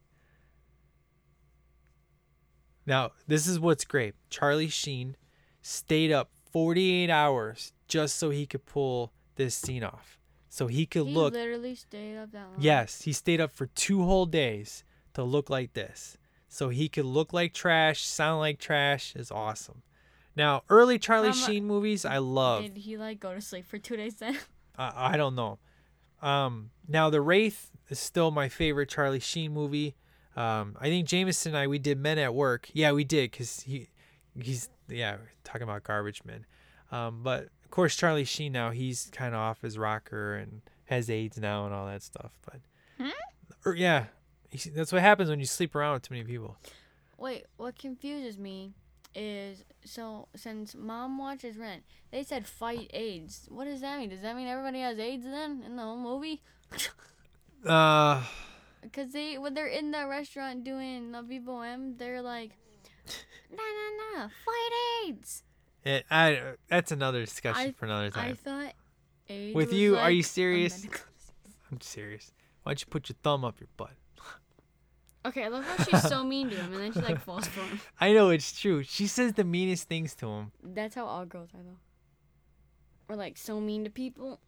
Now, this is what's great. Charlie Sheen stayed up 48 hours just so he could pull this scene off. So he could look He look literally stayed up that long. Yes, he stayed up for two whole days to look like this. So he could look like trash, sound like trash is awesome. Now, early Charlie mu- Sheen movies I love. Did he like go to sleep for two days then? I, I don't know. Um, now The Wraith is still my favorite Charlie Sheen movie. Um, I think Jameson and I we did Men at Work. Yeah, we did because he he's yeah talking about garbage men. Um, but of course Charlie Sheen now he's kind of off his rocker and has AIDS now and all that stuff. But Hmm? Or, yeah, he's- that's what happens when you sleep around with too many people. Wait, what confuses me is so since mom watches Rent, they said fight AIDS. What does that mean? Does that mean everybody has AIDS then in the whole movie? Uh, Cause they when they're in the restaurant doing La Vie Bohème, they're like, nah nah nah, fight AIDS. it, I that's another discussion I- for another time. I thought AIDS. With you, are you serious? I'm serious. Why don't you put your thumb up your butt? Okay, I love how she's so mean to him, and then she like falls for him. I know it's true. She says the meanest things to him. That's how all girls are though. We're like so mean to people,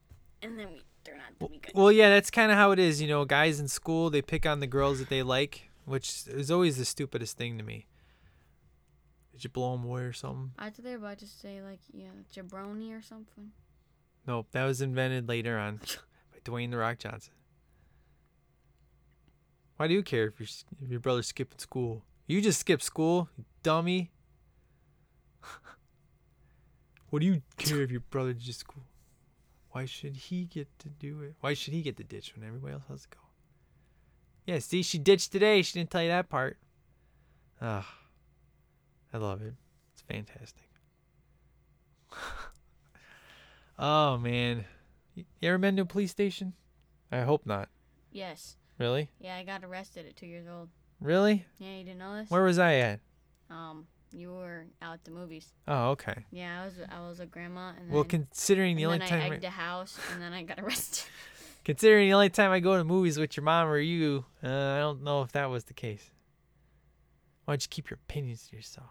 and then we they're not. be good. Well, yeah, that's kind of how it is. You know, guys in school they pick on the girls that they like, which is always the stupidest thing to me. Did you blow them away or something? I thought they were about to say like yeah, jabroni or something. Nope, that was invented later on by Dwayne the Rock Johnson. Why do you care if your if your brother's skipping school? You just skip school, dummy. what do you care if your brother just school? Why should he get to do it? Why should he get the ditch when everybody else has to go? Yeah, see, she ditched today. She didn't tell you that part. Ah, I love it. It's fantastic. oh man, you ever been to a police station? I hope not. Yes. Really? Yeah, I got arrested at two years old. Really? Yeah, you didn't know this? Where was I at? Um, you were out at the movies. Oh, okay. Yeah, I was I was a grandma, and then, Well, considering the only time, I I- egged a house, and then I got arrested. considering the only time I go to movies with your mom or you, uh, I don't know if that was the case. Why don't you keep your opinions to yourself?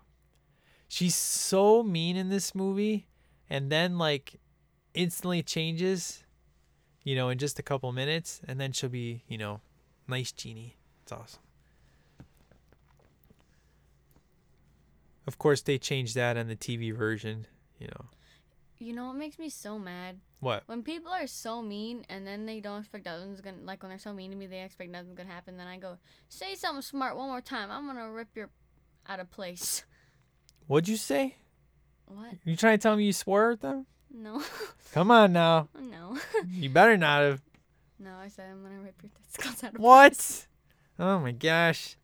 She's so mean in this movie, and then like instantly changes, you know, in just a couple minutes, and then she'll be, you know, nice Jeanie. It's awesome. Of course, they changed that in the TV version. You know You know what makes me so mad? what? When people are so mean and then they don't expect nothing's gonna like when they're so mean to me they expect nothing's gonna happen. Then I go say something smart one more time. I'm gonna rip your out of place. What'd you say? What? You trying to tell me you swore at them? No, Come on now. no, You better not have. No. I said I'm gonna rip your testicles out of What? Oh my gosh.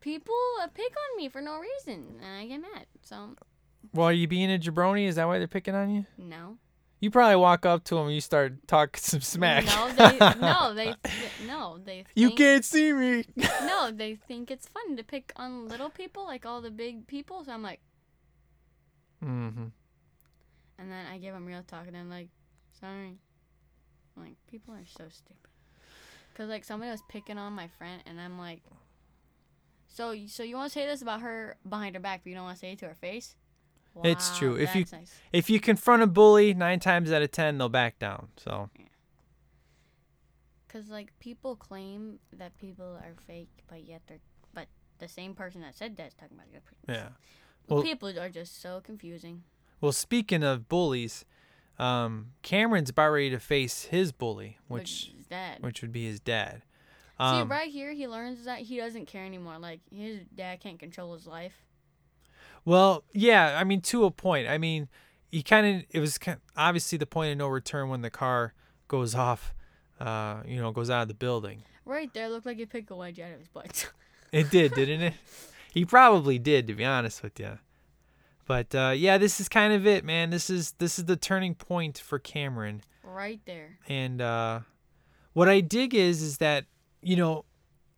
People uh, pick on me for no reason and I get mad. So Well, are you being a jabroni? Is that why they're picking on you? no. You probably walk up to them and you start talking some smack. No, they no they no they. you can't see me. No, they think it's fun to pick on little people, like all the big people. So I'm like, mm-hmm. and then I give them real talk, and I'm like, sorry. Like, people are so stupid. Cause like somebody was picking on my friend, and I'm like, so so you want to say this about her behind her back, but you don't want to say it to her face? It's true. If you- nice. If you confront a bully, nine times out of ten they'll back down. So Cause like people claim that people are fake, but yet they're but the same person that said that's talking about a good person. yeah. Well- people are just so confusing. Well, speaking of bullies, um, Cameron's about ready to face his bully, which that. which would be his dad. See, Um, right here, he learns that he doesn't care anymore. Like his dad can't control his life. Well, yeah, I mean to a point. I mean, he kind of it was ki obviously the point of no return when the car goes off, uh, you know, goes out of the building. Right there, looked like he picked a wedge out of his butt. It did, didn't it? He probably did, to be honest with you. But uh, yeah, this is kind of it, man. This is this is the turning point for Cameron. right there. And uh, what I dig is is that you know,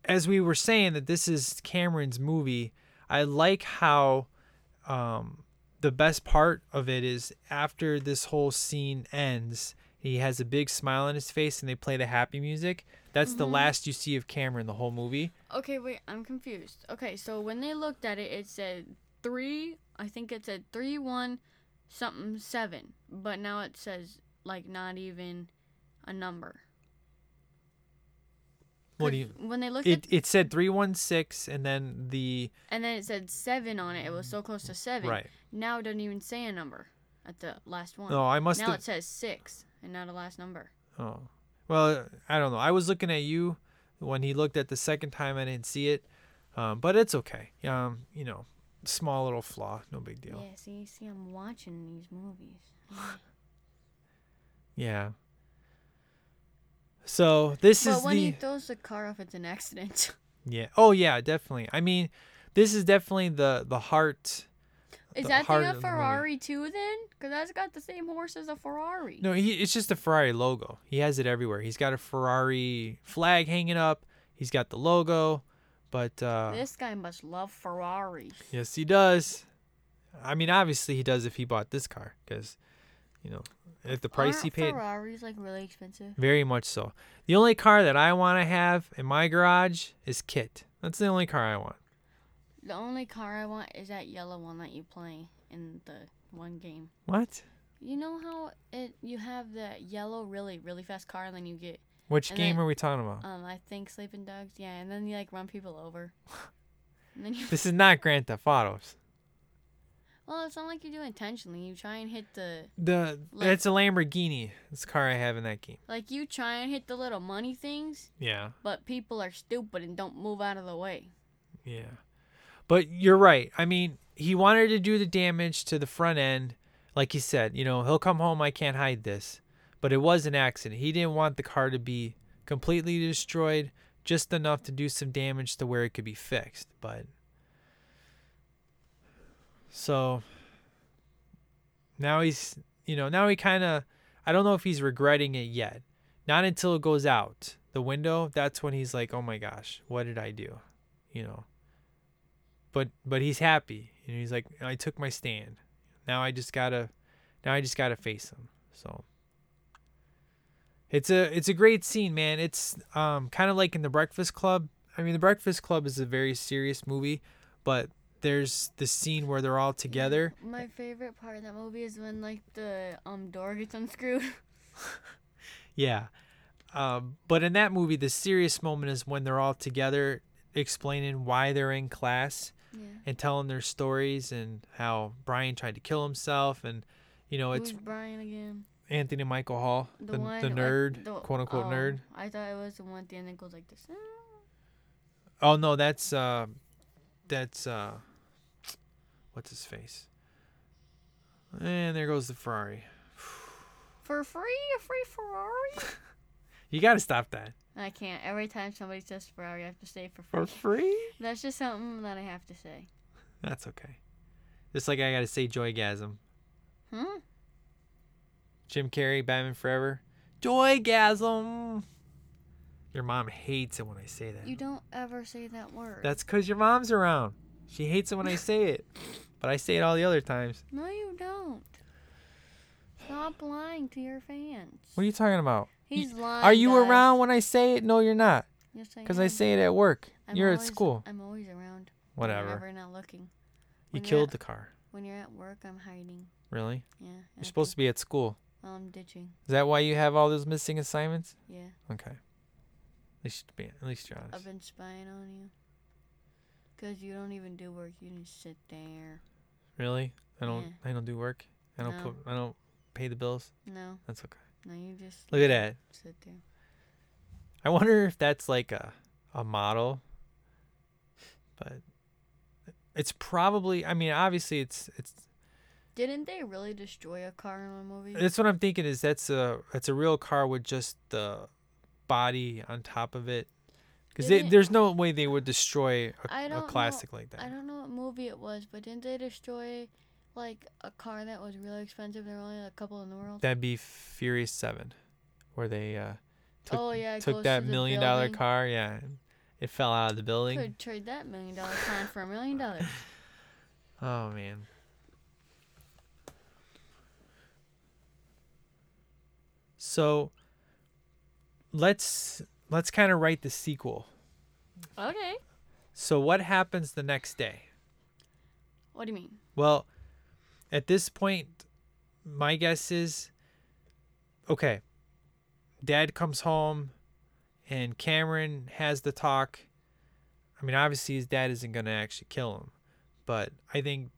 as we were saying that this is Cameron's movie. I like how um, the best part of it is after this whole scene ends, he has a big smile on his face, and they play the happy music. That's the last you see of Cameron the whole movie. Okay, wait, I'm confused. Okay, so when they looked at it, it said three. I think it said three one, something seven, but now it says like not even a number. What do you? When they looked It at it said three one six, and then the and then it said seven on it. It was so close to seven. right. Now it doesn't even say a number at the last one. No, I must now have. it says six and not a last number. Oh, well, I don't know. I was looking at you when he looked at the second time. I didn't see it, um, but it's okay. Um, you know, small little flaw, no big deal. Yeah, see, see, I'm watching these movies. Yeah. So this but is when the he throws the car off, it's an accident. yeah. Oh yeah, definitely. I mean, this is definitely the the heart. Is the that heart thing a of the. Ferrari too then? Because that's got the same horse as a Ferrari. No, he it's just a Ferrari logo. He has it everywhere. He's got a Ferrari flag hanging up. He's got the logo, but uh, This guy must love Ferraris. Yes, he does. I mean, obviously he does if he bought this car, because, you know, at the price he Aren't paid, Ferraris like really expensive. very much so. The only car that I want to have in my garage is Kit. That's the only car I want. The only car I want is that yellow one that you play in the one game. What? You know how it you have the yellow really really fast car and then you get Which And game then- are we talking about? um I think Sleeping Dogs yeah and then you like run people over. And then you This is not Grand Theft Autos. well it's not like you do it intentionally. You try and hit the The Like- it's a Lamborghini. This car I have in that game. like you try and hit the little money things, Yeah, but people are stupid and don't move out of the way. yeah. But you're right. I mean, he wanted to do the damage to the front end, like he said. You know, he'll come home. I can't hide this. But it was an accident. He didn't want the car to be completely destroyed, just enough to do some damage to where it could be fixed. But so now he's, you know, now he kind of, I don't know if he's regretting it yet. Not until it goes out the window. That's when he's like, oh my gosh, what did I do? You know. But but he's happy. and he's like, I took my stand. Now I just gotta, now I just gotta face him. So. It's a it's a great scene, man. It's um kind of like in the Breakfast Club. I mean, the Breakfast Club is a very serious movie, but there's the scene where they're all together. My favorite part of that movie is when like the um door gets unscrewed. Yeah. Um, but in that movie, the serious moment is when they're all together explaining why they're in class yeah. and telling their stories and how Brian tried to kill himself and you know it's Who's Brian again? Anthony Michael Hall, the, the, one like, nerd, the- quote unquote oh, nerd. I thought it was the one at the end that goes like this. Oh no, that's uh that's uh what's his face? And there goes the Ferrari. For free, a free Ferrari? You got to stop that. I can't. Every time somebody says Ferrari, I have to say for free. For free? That's just something that I have to say. That's okay. Just like I got to say Joygasm. Hmm? Jim Carrey, Batman Forever. Joygasm. Your mom hates it when I say that. You don't ever say that word. That's because your mom's around. She hates it when I say it. But I say it all the other times. no, you don't. Stop lying to your fans. What are you talking about? He's lying. Are you guys. around when I say it? No, you're not. Yes, I Because I say it at work. I'm You're at school. I'm always around. Whatever. I'm never not looking. You when you're killed at- the car. When you're at work, I'm hiding. Really? Yeah. You're supposed to be at school. Well, I'm ditching. Is that why you have all those missing assignments? Yeah. Okay. At least, be, at least you're honest. I've been spying on you. Cause you don't even do work. You just sit there. Really? I don't. Yeah. I don't do work. I don't No. put. I don't pay the bills. No, That's okay. no, you just Look at that. sit there. I wonder if that's like a a model. But it's probably. I mean, obviously, it's it's. Didn't they really destroy a car in one movie? That's what I'm thinking. Is that's a it's a real car with just the body on top of it. Because there's no way they would destroy a, a know- classic like that. I don't know what movie it was, but didn't they destroy like a car that was really expensive? There were only a couple in the world. That'd be Furious Seven, where they uh, took oh yeah, took that to million dollar car. Yeah, it fell out of the building. Could trade that million dollar car for a million dollars. Oh man. So let's let's kind of write the sequel. Okay. So what happens the next day? What do you mean? Well, at this point, my guess is okay. Dad comes home and Cameron has the talk. I mean, obviously his dad isn't going to actually kill him, but I think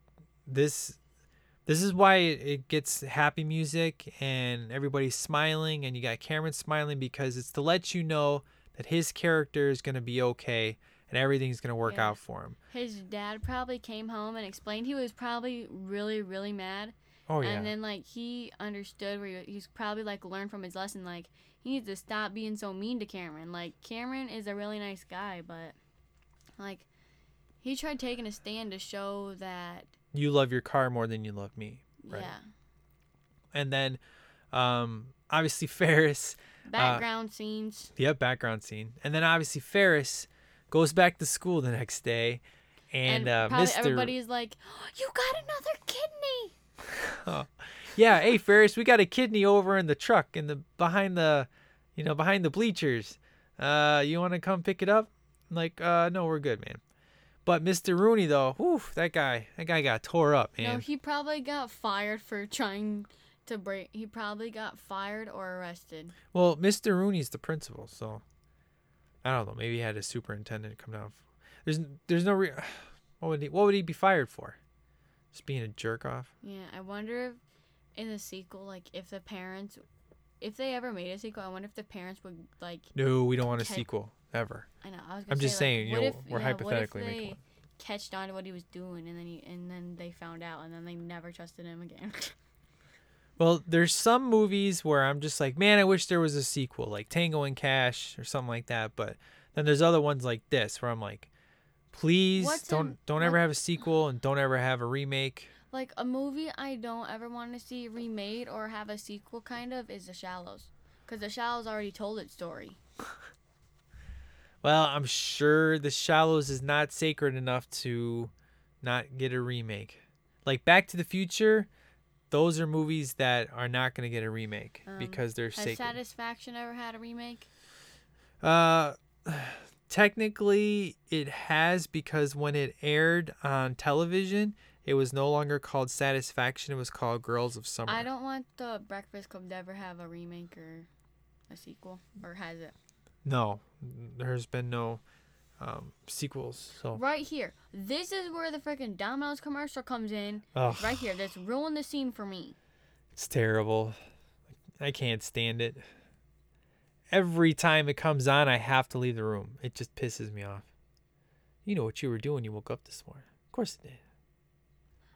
this this is why it, gets happy music and everybody's smiling and you got Cameron smiling because it's to let you know that his character is going to be okay and everything's going to work Yeah. out for him. His dad probably came home and explained he was probably really, really mad. Oh yeah. And then like he understood where he, he's probably like learned from his lesson. Like he needs to stop being so mean to Cameron. Like Cameron is a really nice guy, but like he tried taking a stand to show that you love your car more than you love me. Right. yeah. And then um obviously Ferris, Background scenes. yep, background scene. And then obviously Ferris goes back to school the next day and, uh probably Mr. everybody's like, oh, "You got another kidney." Yeah, hey Ferris, we got a kidney over in the truck in the behind the you know, behind the bleachers. Uh you want to come pick it up? I'm like, uh no, we're good, man. But Mr. Rooney though, whew, that guy, that guy got tore up, man. No, he probably got fired for trying to break. He probably got fired or arrested. Well, Mr. Rooney's the principal, so I don't know. Maybe he had a superintendent come down. There's there's no re- what would he what would he be fired for? Just being a jerk off. Yeah, I wonder if in the sequel, like if the parents, if they ever made a sequel, I wonder if the parents would like. No, we don't want a sequel ever. I know. I was. Gonna I'm just say, saying, you know, if, we're yeah, hypothetically what if making they one. catched on to what he was doing, and then he and then they found out, and then they never trusted him again. Well, there's some movies where I'm just like, man, I wish there was a sequel, like Tango and Cash or something like that. But then there's other ones like this where I'm like, please What's don't don't ever what- have a sequel and don't ever have a remake. like a movie I don't ever want to see remade or have a sequel, kind of, is The Shallows, because The Shallows already told its story. Well, I'm sure The Shallows is not sacred enough to not get a remake. Like Back to the Future, those are movies that are not going to get a remake Um, because they're Has sacred. Satisfaction ever had a remake? Uh, technically, it has because when it aired on television, it was no longer called Satisfaction. It was called Girls of Summer. I don't want the Breakfast Club to ever have a remake or a sequel, or has it? No, there's been no um, sequels. So, Right here. This is where the freaking Domino's commercial comes in. Ugh, Right here. That's ruined the scene for me. it's terrible. I can't stand it. Every time it comes on, I have to leave the room. It just pisses me off. You know what you were doing. when You woke up this morning. Of course it did.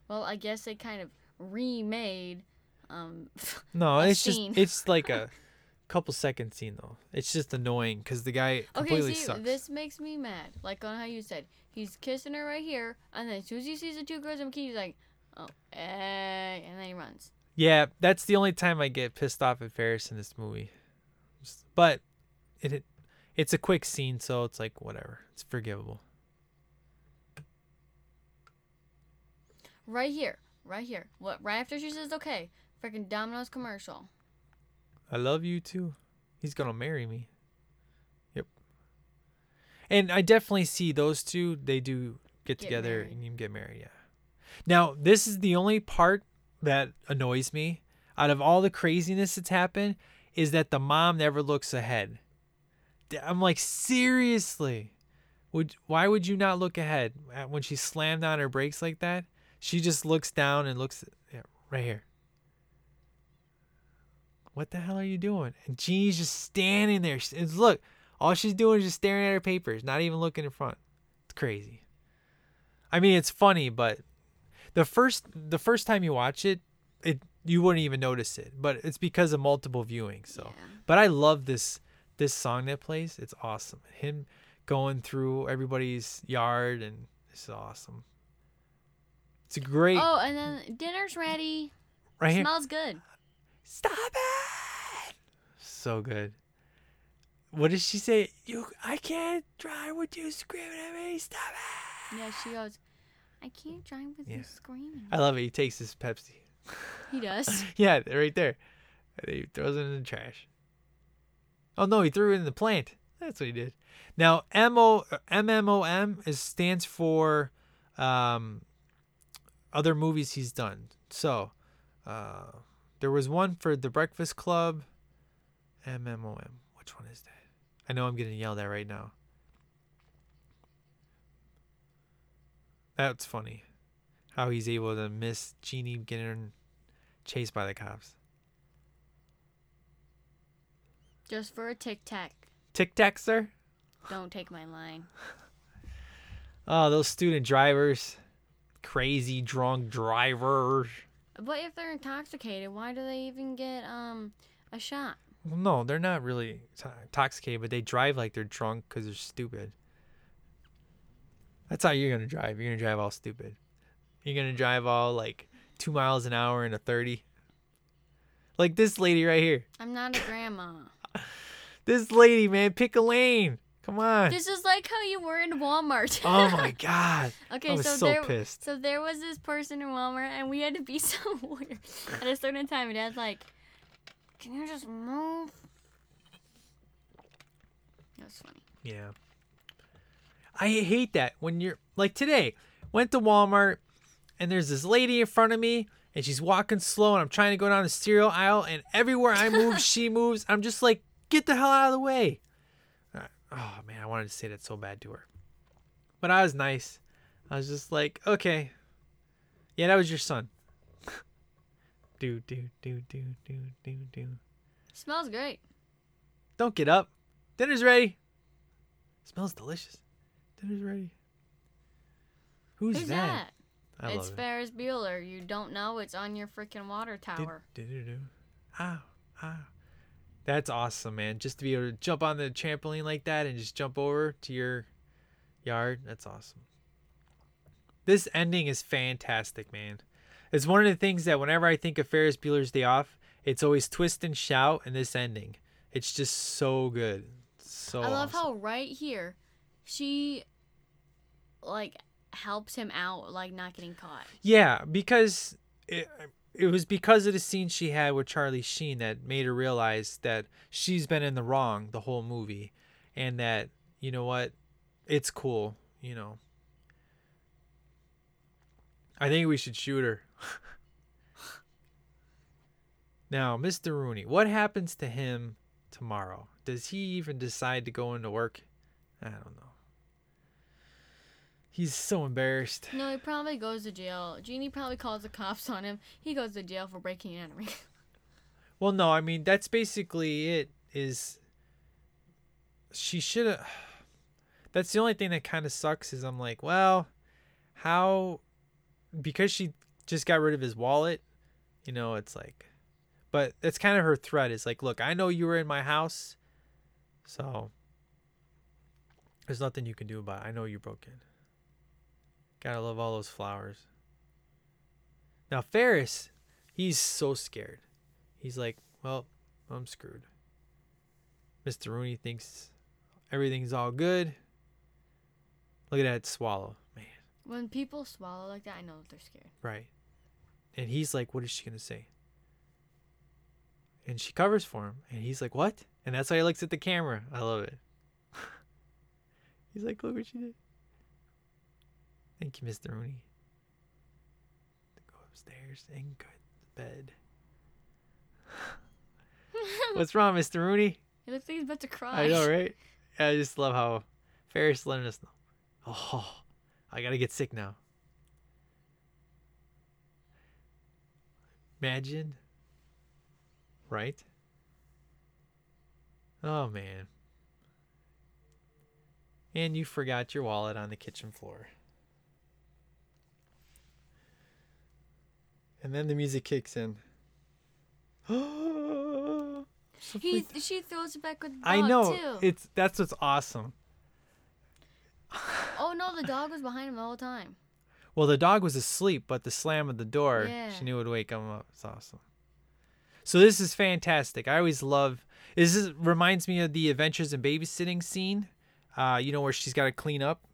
Well, I guess they kind of remade. Um, No, it's scene. just it's like a couple second scene though. It's just annoying because the guy completely okay, see, sucks. this makes me mad. Like on how you said, he's kissing her right here, and then as soon as he sees the two girls in bikini, he's like, oh, eh, and then he runs. Yeah, that's the only time I get pissed off at Ferris in this movie. But it, it it's a quick scene, so it's like whatever. It's forgivable. Right here. Right here. What? Right after she says, okay, freaking Domino's commercial. I love you too. He's gonna marry me. Yep. And I definitely see those two. They do get, Get together married. and you get married. Yeah. Now, this is the only part that annoys me out of all the craziness that's happened is that the mom never looks ahead. I'm like, seriously, would why would you not look ahead when she slammed on her brakes like that? She just looks down and looks yeah, right here. What the hell are you doing? And Jeanie's just standing there. It's- look, all she's doing is just staring at her papers, not even looking in front. It's crazy. I mean, it's funny, but the first the first time you watch it, it you wouldn't even notice it. But it's because of multiple viewings. So, Yeah. but I love this this song that plays. It's awesome. Him going through everybody's yard and it's awesome. It's a great Oh, and then dinner's ready. right here. Smells good. Stop it! So good. What does she say? You, I can't drive with you screaming at me. Stop it! Yeah, she goes, I can't drive with Yeah. you screaming. I love it. He takes his Pepsi. He does. yeah, right there. And he throws it in the trash. Oh no, he threw it in the plant. That's what he did. Now M O M M O M is stands for um, other movies he's done. So uh, there was one for The Breakfast Club. M M O M. Which one is that? I know I'm getting yelled at right now. That's funny. How he's able to miss Jeanie getting chased by the cops. Just for a tic tac. Tic Tac, sir? Don't take my line. Oh, those student drivers. Crazy drunk drivers. But if they're intoxicated, why do they even get um a shot? Well, no, they're not really to- intoxicated, but they drive like they're drunk because they're stupid. That's how you're going to drive. You're going to drive all stupid. You're going to drive all like two miles an hour in a 30. Like this lady right here. I'm not a grandma. This lady, man, pick a lane. Come on. this is like how you were in Walmart. Oh my God. Okay, I was so, so there, pissed. so there was this person in Walmart, and we had to be somewhere at a certain time. And Dad's like, "Can you just move?" That was funny. Yeah. I hate that when you're like today, went to Walmart and there's this lady in front of me and she's walking slow and I'm trying to go down the cereal aisle and everywhere I move, she moves. I'm just like, get the hell out of the way. Oh man, I wanted to say that so bad to her. But I was nice. I was just like, okay. Yeah, that was your son. do, do, do, do, do, do, do. Smells great. Don't get up. Dinner's ready. Smells delicious. Dinner's ready. Who's, Who's that? that? It's Ferris Bueller. You don't know it's on your freaking water tower. Do, do, do, do. Ow, ow. That's awesome, man. Just to be able to jump on the trampoline like that and just jump over to your yard. That's awesome. This ending is fantastic, man. It's one of the things that whenever I think of Ferris Bueller's Day Off, it's always twist and shout and this ending. It's just so good. So I love awesome. how right here, she, like, helps him out, like not getting caught. Yeah, because it, it was because of the scene she had with Charlie Sheen that made her realize that she's been in the wrong the whole movie and that, you know what, it's cool, you know. I think we should shoot her. now, Mr. Rooney, what happens to him tomorrow? Does he even decide to go into work? I don't know. He's so embarrassed. No, he probably goes to jail. Jeanie probably calls the cops on him. He goes to jail for breaking and entering. Well, no, I mean that's basically it. Is she should have? That's the only thing that kind of sucks. Is I'm like, well, how? Because she just got rid of his wallet. You know, it's like, but that's kind of her threat. Is like, look, I know you were in my house, so there's nothing you can do about it. I know you broke in. Gotta love all those flowers. Now Ferris, he's so scared. He's like, well, I'm screwed. Mr. Rooney thinks everything's all good. Look at that swallow, man. when people swallow like that, I know that they're scared. Right. And he's like, what is she to say? And she covers for him. And he's like, what? And that's why he looks at the camera. I love it. he's like, look what she did. Thank you, Mr. Rooney. Go upstairs and go to bed. What's wrong, Mr. Rooney? He looks like he's about to cry. I know, right? I just love how Ferris letting us know. Oh, I gotta get sick now. Imagine. Right? Oh, man. And you forgot your wallet on the kitchen floor. And then the music kicks in. He, she throws it back with the dog I know. too. It's that's what's awesome. oh no, the dog was behind him the whole time. Well, the dog was asleep, but the slam of the door, Yeah. she knew it would wake him up. It's awesome. So this is fantastic. I always love. This is, reminds me of the Adventures in Babysitting scene. Uh, you know where she's got to clean up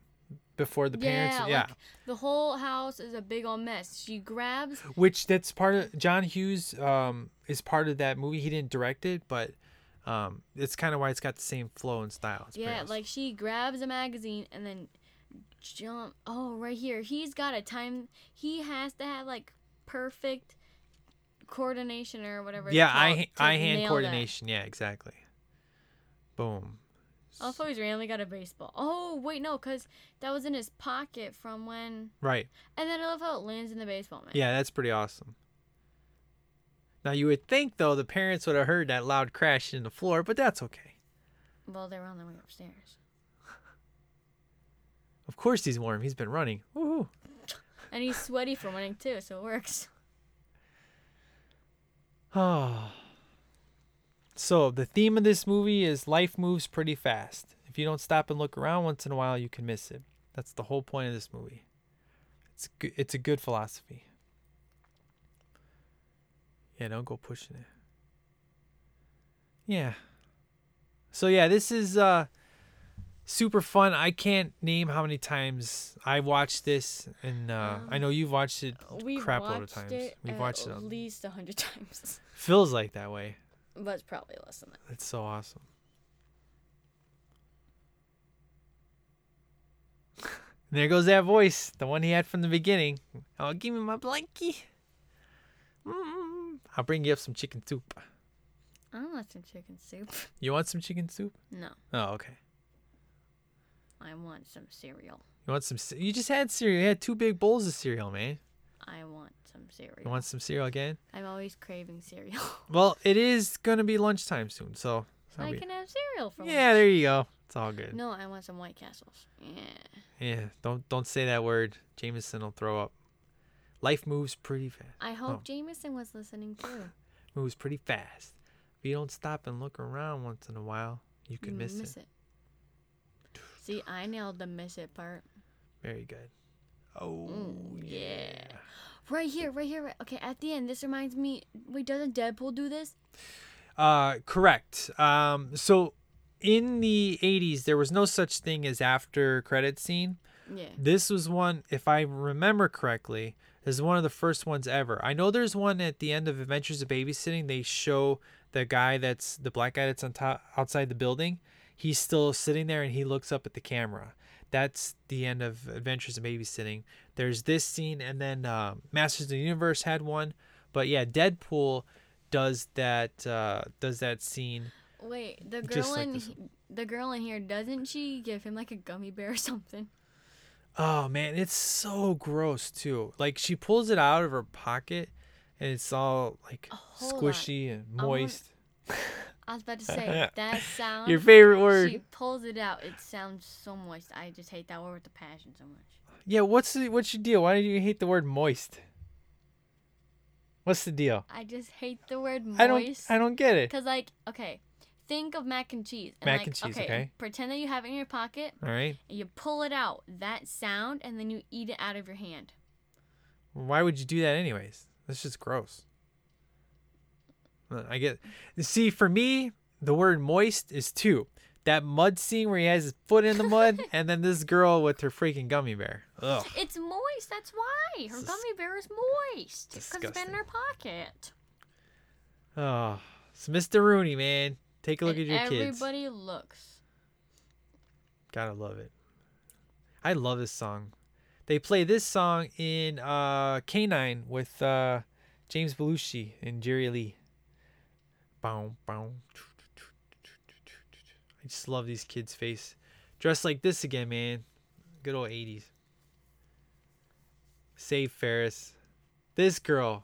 before the parents. yeah, yeah. like the whole house is a big old mess. She grabs. Which that's part of John Hughes. Um, is part of that movie. He didn't direct it, but um, it's kind of why it's got the same flow and style. It's Yeah, like she grabs a magazine and then jump. Oh, right here. He's got a time. He has to have like perfect coordination or whatever. yeah, eye eye hand nail that. coordination. Yeah, exactly. Boom. Also, he's randomly got a baseball. Oh, wait, no, because that was in his pocket from when. Right. And then I love how it lands in the baseball man. Yeah, that's pretty awesome. Now you would think though the parents would have heard that loud crash in the floor, but that's okay. Well, they were on their way upstairs. Of course he's warm. He's been running. Woohoo. And he's sweaty from running too, so it works. Oh. So the theme of this movie is life moves pretty fast. If you don't stop and look around once in a while, you can miss it. That's the whole point of this movie. It's good. It's a good philosophy. Yeah, don't go pushing it. Yeah. So yeah, this is uh super fun. I can't name how many times I've watched this, and uh, I know you've watched it We've crap load of times. We've at watched it. at least a hundred times, Feels like that way. But it's probably less than that. It's so awesome. There goes that voice, the one he had from the beginning. Oh, give me my blankie. Mm, I'll bring you up some chicken soup. I want some chicken soup. You want some chicken soup? No, Oh, okay. I want some cereal. You want some? You just had cereal. You had two big bowls of cereal, man. I want some cereal. You want some cereal again? I'm always craving cereal. Well, it is gonna be lunchtime soon, so. I can have cereal for yeah, lunch. there you go. It's all good. No, I want some White Castles. Yeah. Yeah, don't don't say that word. Jameson will throw up. Life moves pretty fast. I hope Oh. Jameson was listening too. moves pretty fast. If you don't stop and look around once in a while, you could miss, miss it. it. See, I nailed the miss it part. Very good. Oh Mm, yeah. yeah. Right here, right here. Right. Okay, at the end, this reminds me. Wait, doesn't Deadpool do this? Uh, correct. Um, so in the '80s, there was no such thing as after credit scene. Yeah. This was one, if I remember correctly, is one of the first ones ever. I know there's one at the end of Adventures of Babysitting. They show the guy that's the black guy that's on top outside the building. He's still sitting there and he looks up at the camera. That's the end of Adventures of Babysitting. There's this scene, and then uh, Masters of the Universe had one. But yeah, Deadpool does that. Uh, does that scene? Wait, the girl like in he- the girl in here doesn't she give him like a gummy bear or something? Oh man, it's so gross too. Like she pulls it out of her pocket and it's all like squishy and moist. I was about to say that sound. Your favorite word. She pulls it out. It sounds so moist. I just hate that word with a passion so much. Yeah, what's the what's your deal? Why do you hate the word moist? What's the deal? I just hate the word moist. I don't. I don't get it. Cause like, okay, think of mac and cheese. And Mac like, and cheese, okay. Pretend that you have it in your pocket All right. and you pull it out. That sound, and then you eat it out of your hand. Why would you do that anyways? That's just gross. Uh, I get. See, for me, the word moist is two. That mud scene where he has his foot in the mud, and then this girl with her freaking gummy bear. Ugh. It's moist. That's why her gummy bear is moist. Because it's been in her pocket. Oh, it's Mr. Rooney, man. Take a look and at your kids. everybody looks. Gotta love it. I love this song. They play this song in uh, K9 with uh, James Belushi and Jerry Lee. Bow, bow. I just love these kids' face. Dressed like this again, man. Good old 80s. Save Ferris. This girl.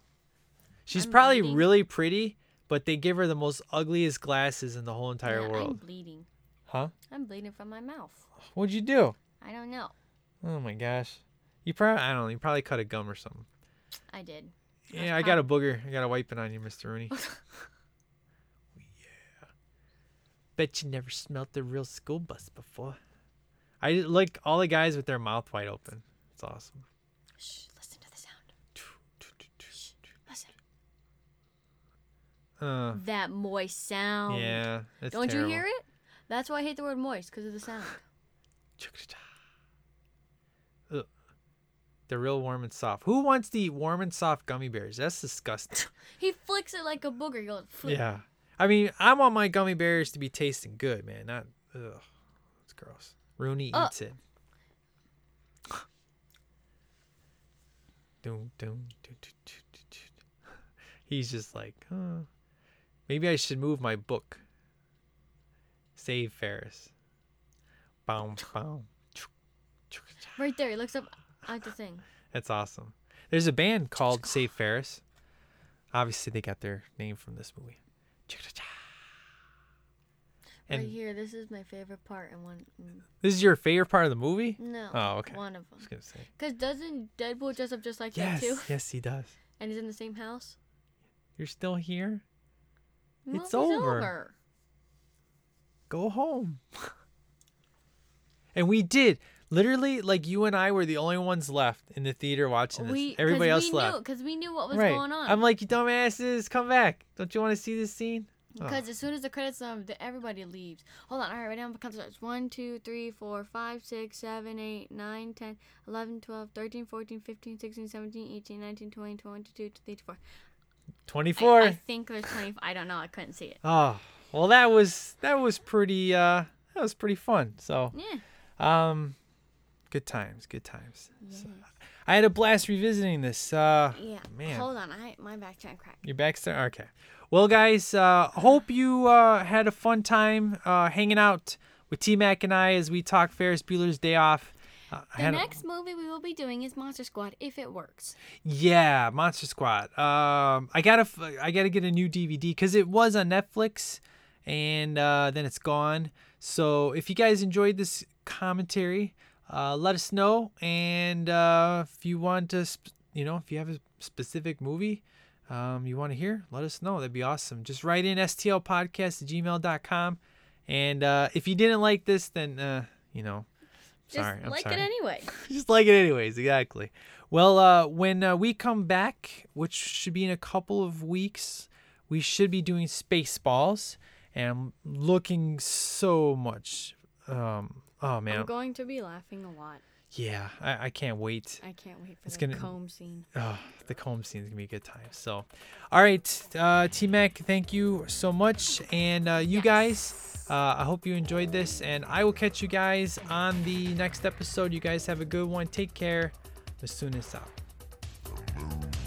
She's I'm probably bleeding. really pretty, but they give her the most ugliest glasses in the whole entire Yeah, I'm world. bleeding. Huh? I'm bleeding from my mouth. What'd you do? I don't know. Oh my gosh. You probably I don't know, you probably cut a gum or something. I did. Yeah, I got a booger. I got to wipe it on you, Mr. Rooney. Bet you never smelt the real school bus before. I like all the guys with their mouth wide open. It's awesome. Shh, listen to the sound. Listen. Uh, That moist sound. yeah. Don't terrible. you hear it? That's why I hate the word moist because of the sound. Ugh. They're real warm and soft. Who wants to eat warm and soft gummy bears? That's disgusting. He flicks it like a booger. He goes, "Flick." yeah. I mean, I want my gummy bears to be tasting good, man. Not, ugh. It's gross. Rooney Ugh. eats it. Dun, dun, dun. He's just like, huh. Maybe I should move my book. Save Ferris. Boom, boom. Right there. He looks up at the thing. That's awesome. There's a band called Save Ferris. Obviously, they got their name from this movie. Right here. This is my favorite part. And one. this is your favorite part of the movie? No. Oh, okay. One of I was them. Because doesn't Deadpool dress up just like Yes, that too? yes, he does. And he's in the same house? You're still here. It's Movie's over. Go home. and we did. Literally, like you and I were the only ones left in the theater watching this. We, Everybody else we left. Because we knew what was right. going on. I'm like, you dumbasses, come back. Don't you want to see this scene? Oh. Because as soon as the credits um, the, everybody leaves. Hold on, all right, right now becomes it's 1, 2, 3, 4, 5, 6, 7, 8, 9, 10, 11, 12, 13, 14, 15, 16, 17, 18, 19, 20, 22, 23, 24. 24. I, I think there's 20. I don't know. I couldn't see it. Oh, well, that was that was pretty. Uh, that was pretty fun. So, Yeah. um, good times, good times. Yes. I had a blast revisiting this. Uh, Yeah. man. Hold on. I my back trying crack. Your back's there? Okay. Well, guys, uh, hope you uh, had a fun time uh, hanging out with T Mac and I as we talk Ferris Bueller's Day Off. Uh, The had a- next movie we will be doing is Monster Squad if it works. yeah, Monster Squad. Um, I gotta, f- I gotta get a new DVD because it was on Netflix, and uh, then it's gone. So if you guys enjoyed this commentary, uh, let us know. And uh, if you want to, sp- you know, if you have a specific movie um, you want to hear, let us know. That'd be awesome. Just write in stlpodcast at gmail.com. And uh, if you didn't like this, then, uh, you know, Just sorry. I'm like sorry it anyway. just like it anyways exactly well uh when uh, we come back which should be in a couple of weeks we should be doing spaceballs and i'm looking so much um oh man I'm going to be laughing a lot. yeah I, I can't wait I can't wait for It's the gonna- comb scene. oh, the comb scene is gonna be a good time so all right uh t-mac thank you so much and uh you Yes. guys uh, I hope you enjoyed this, and I will catch you guys on the next episode. You guys have a good one. Take care. The soonest out.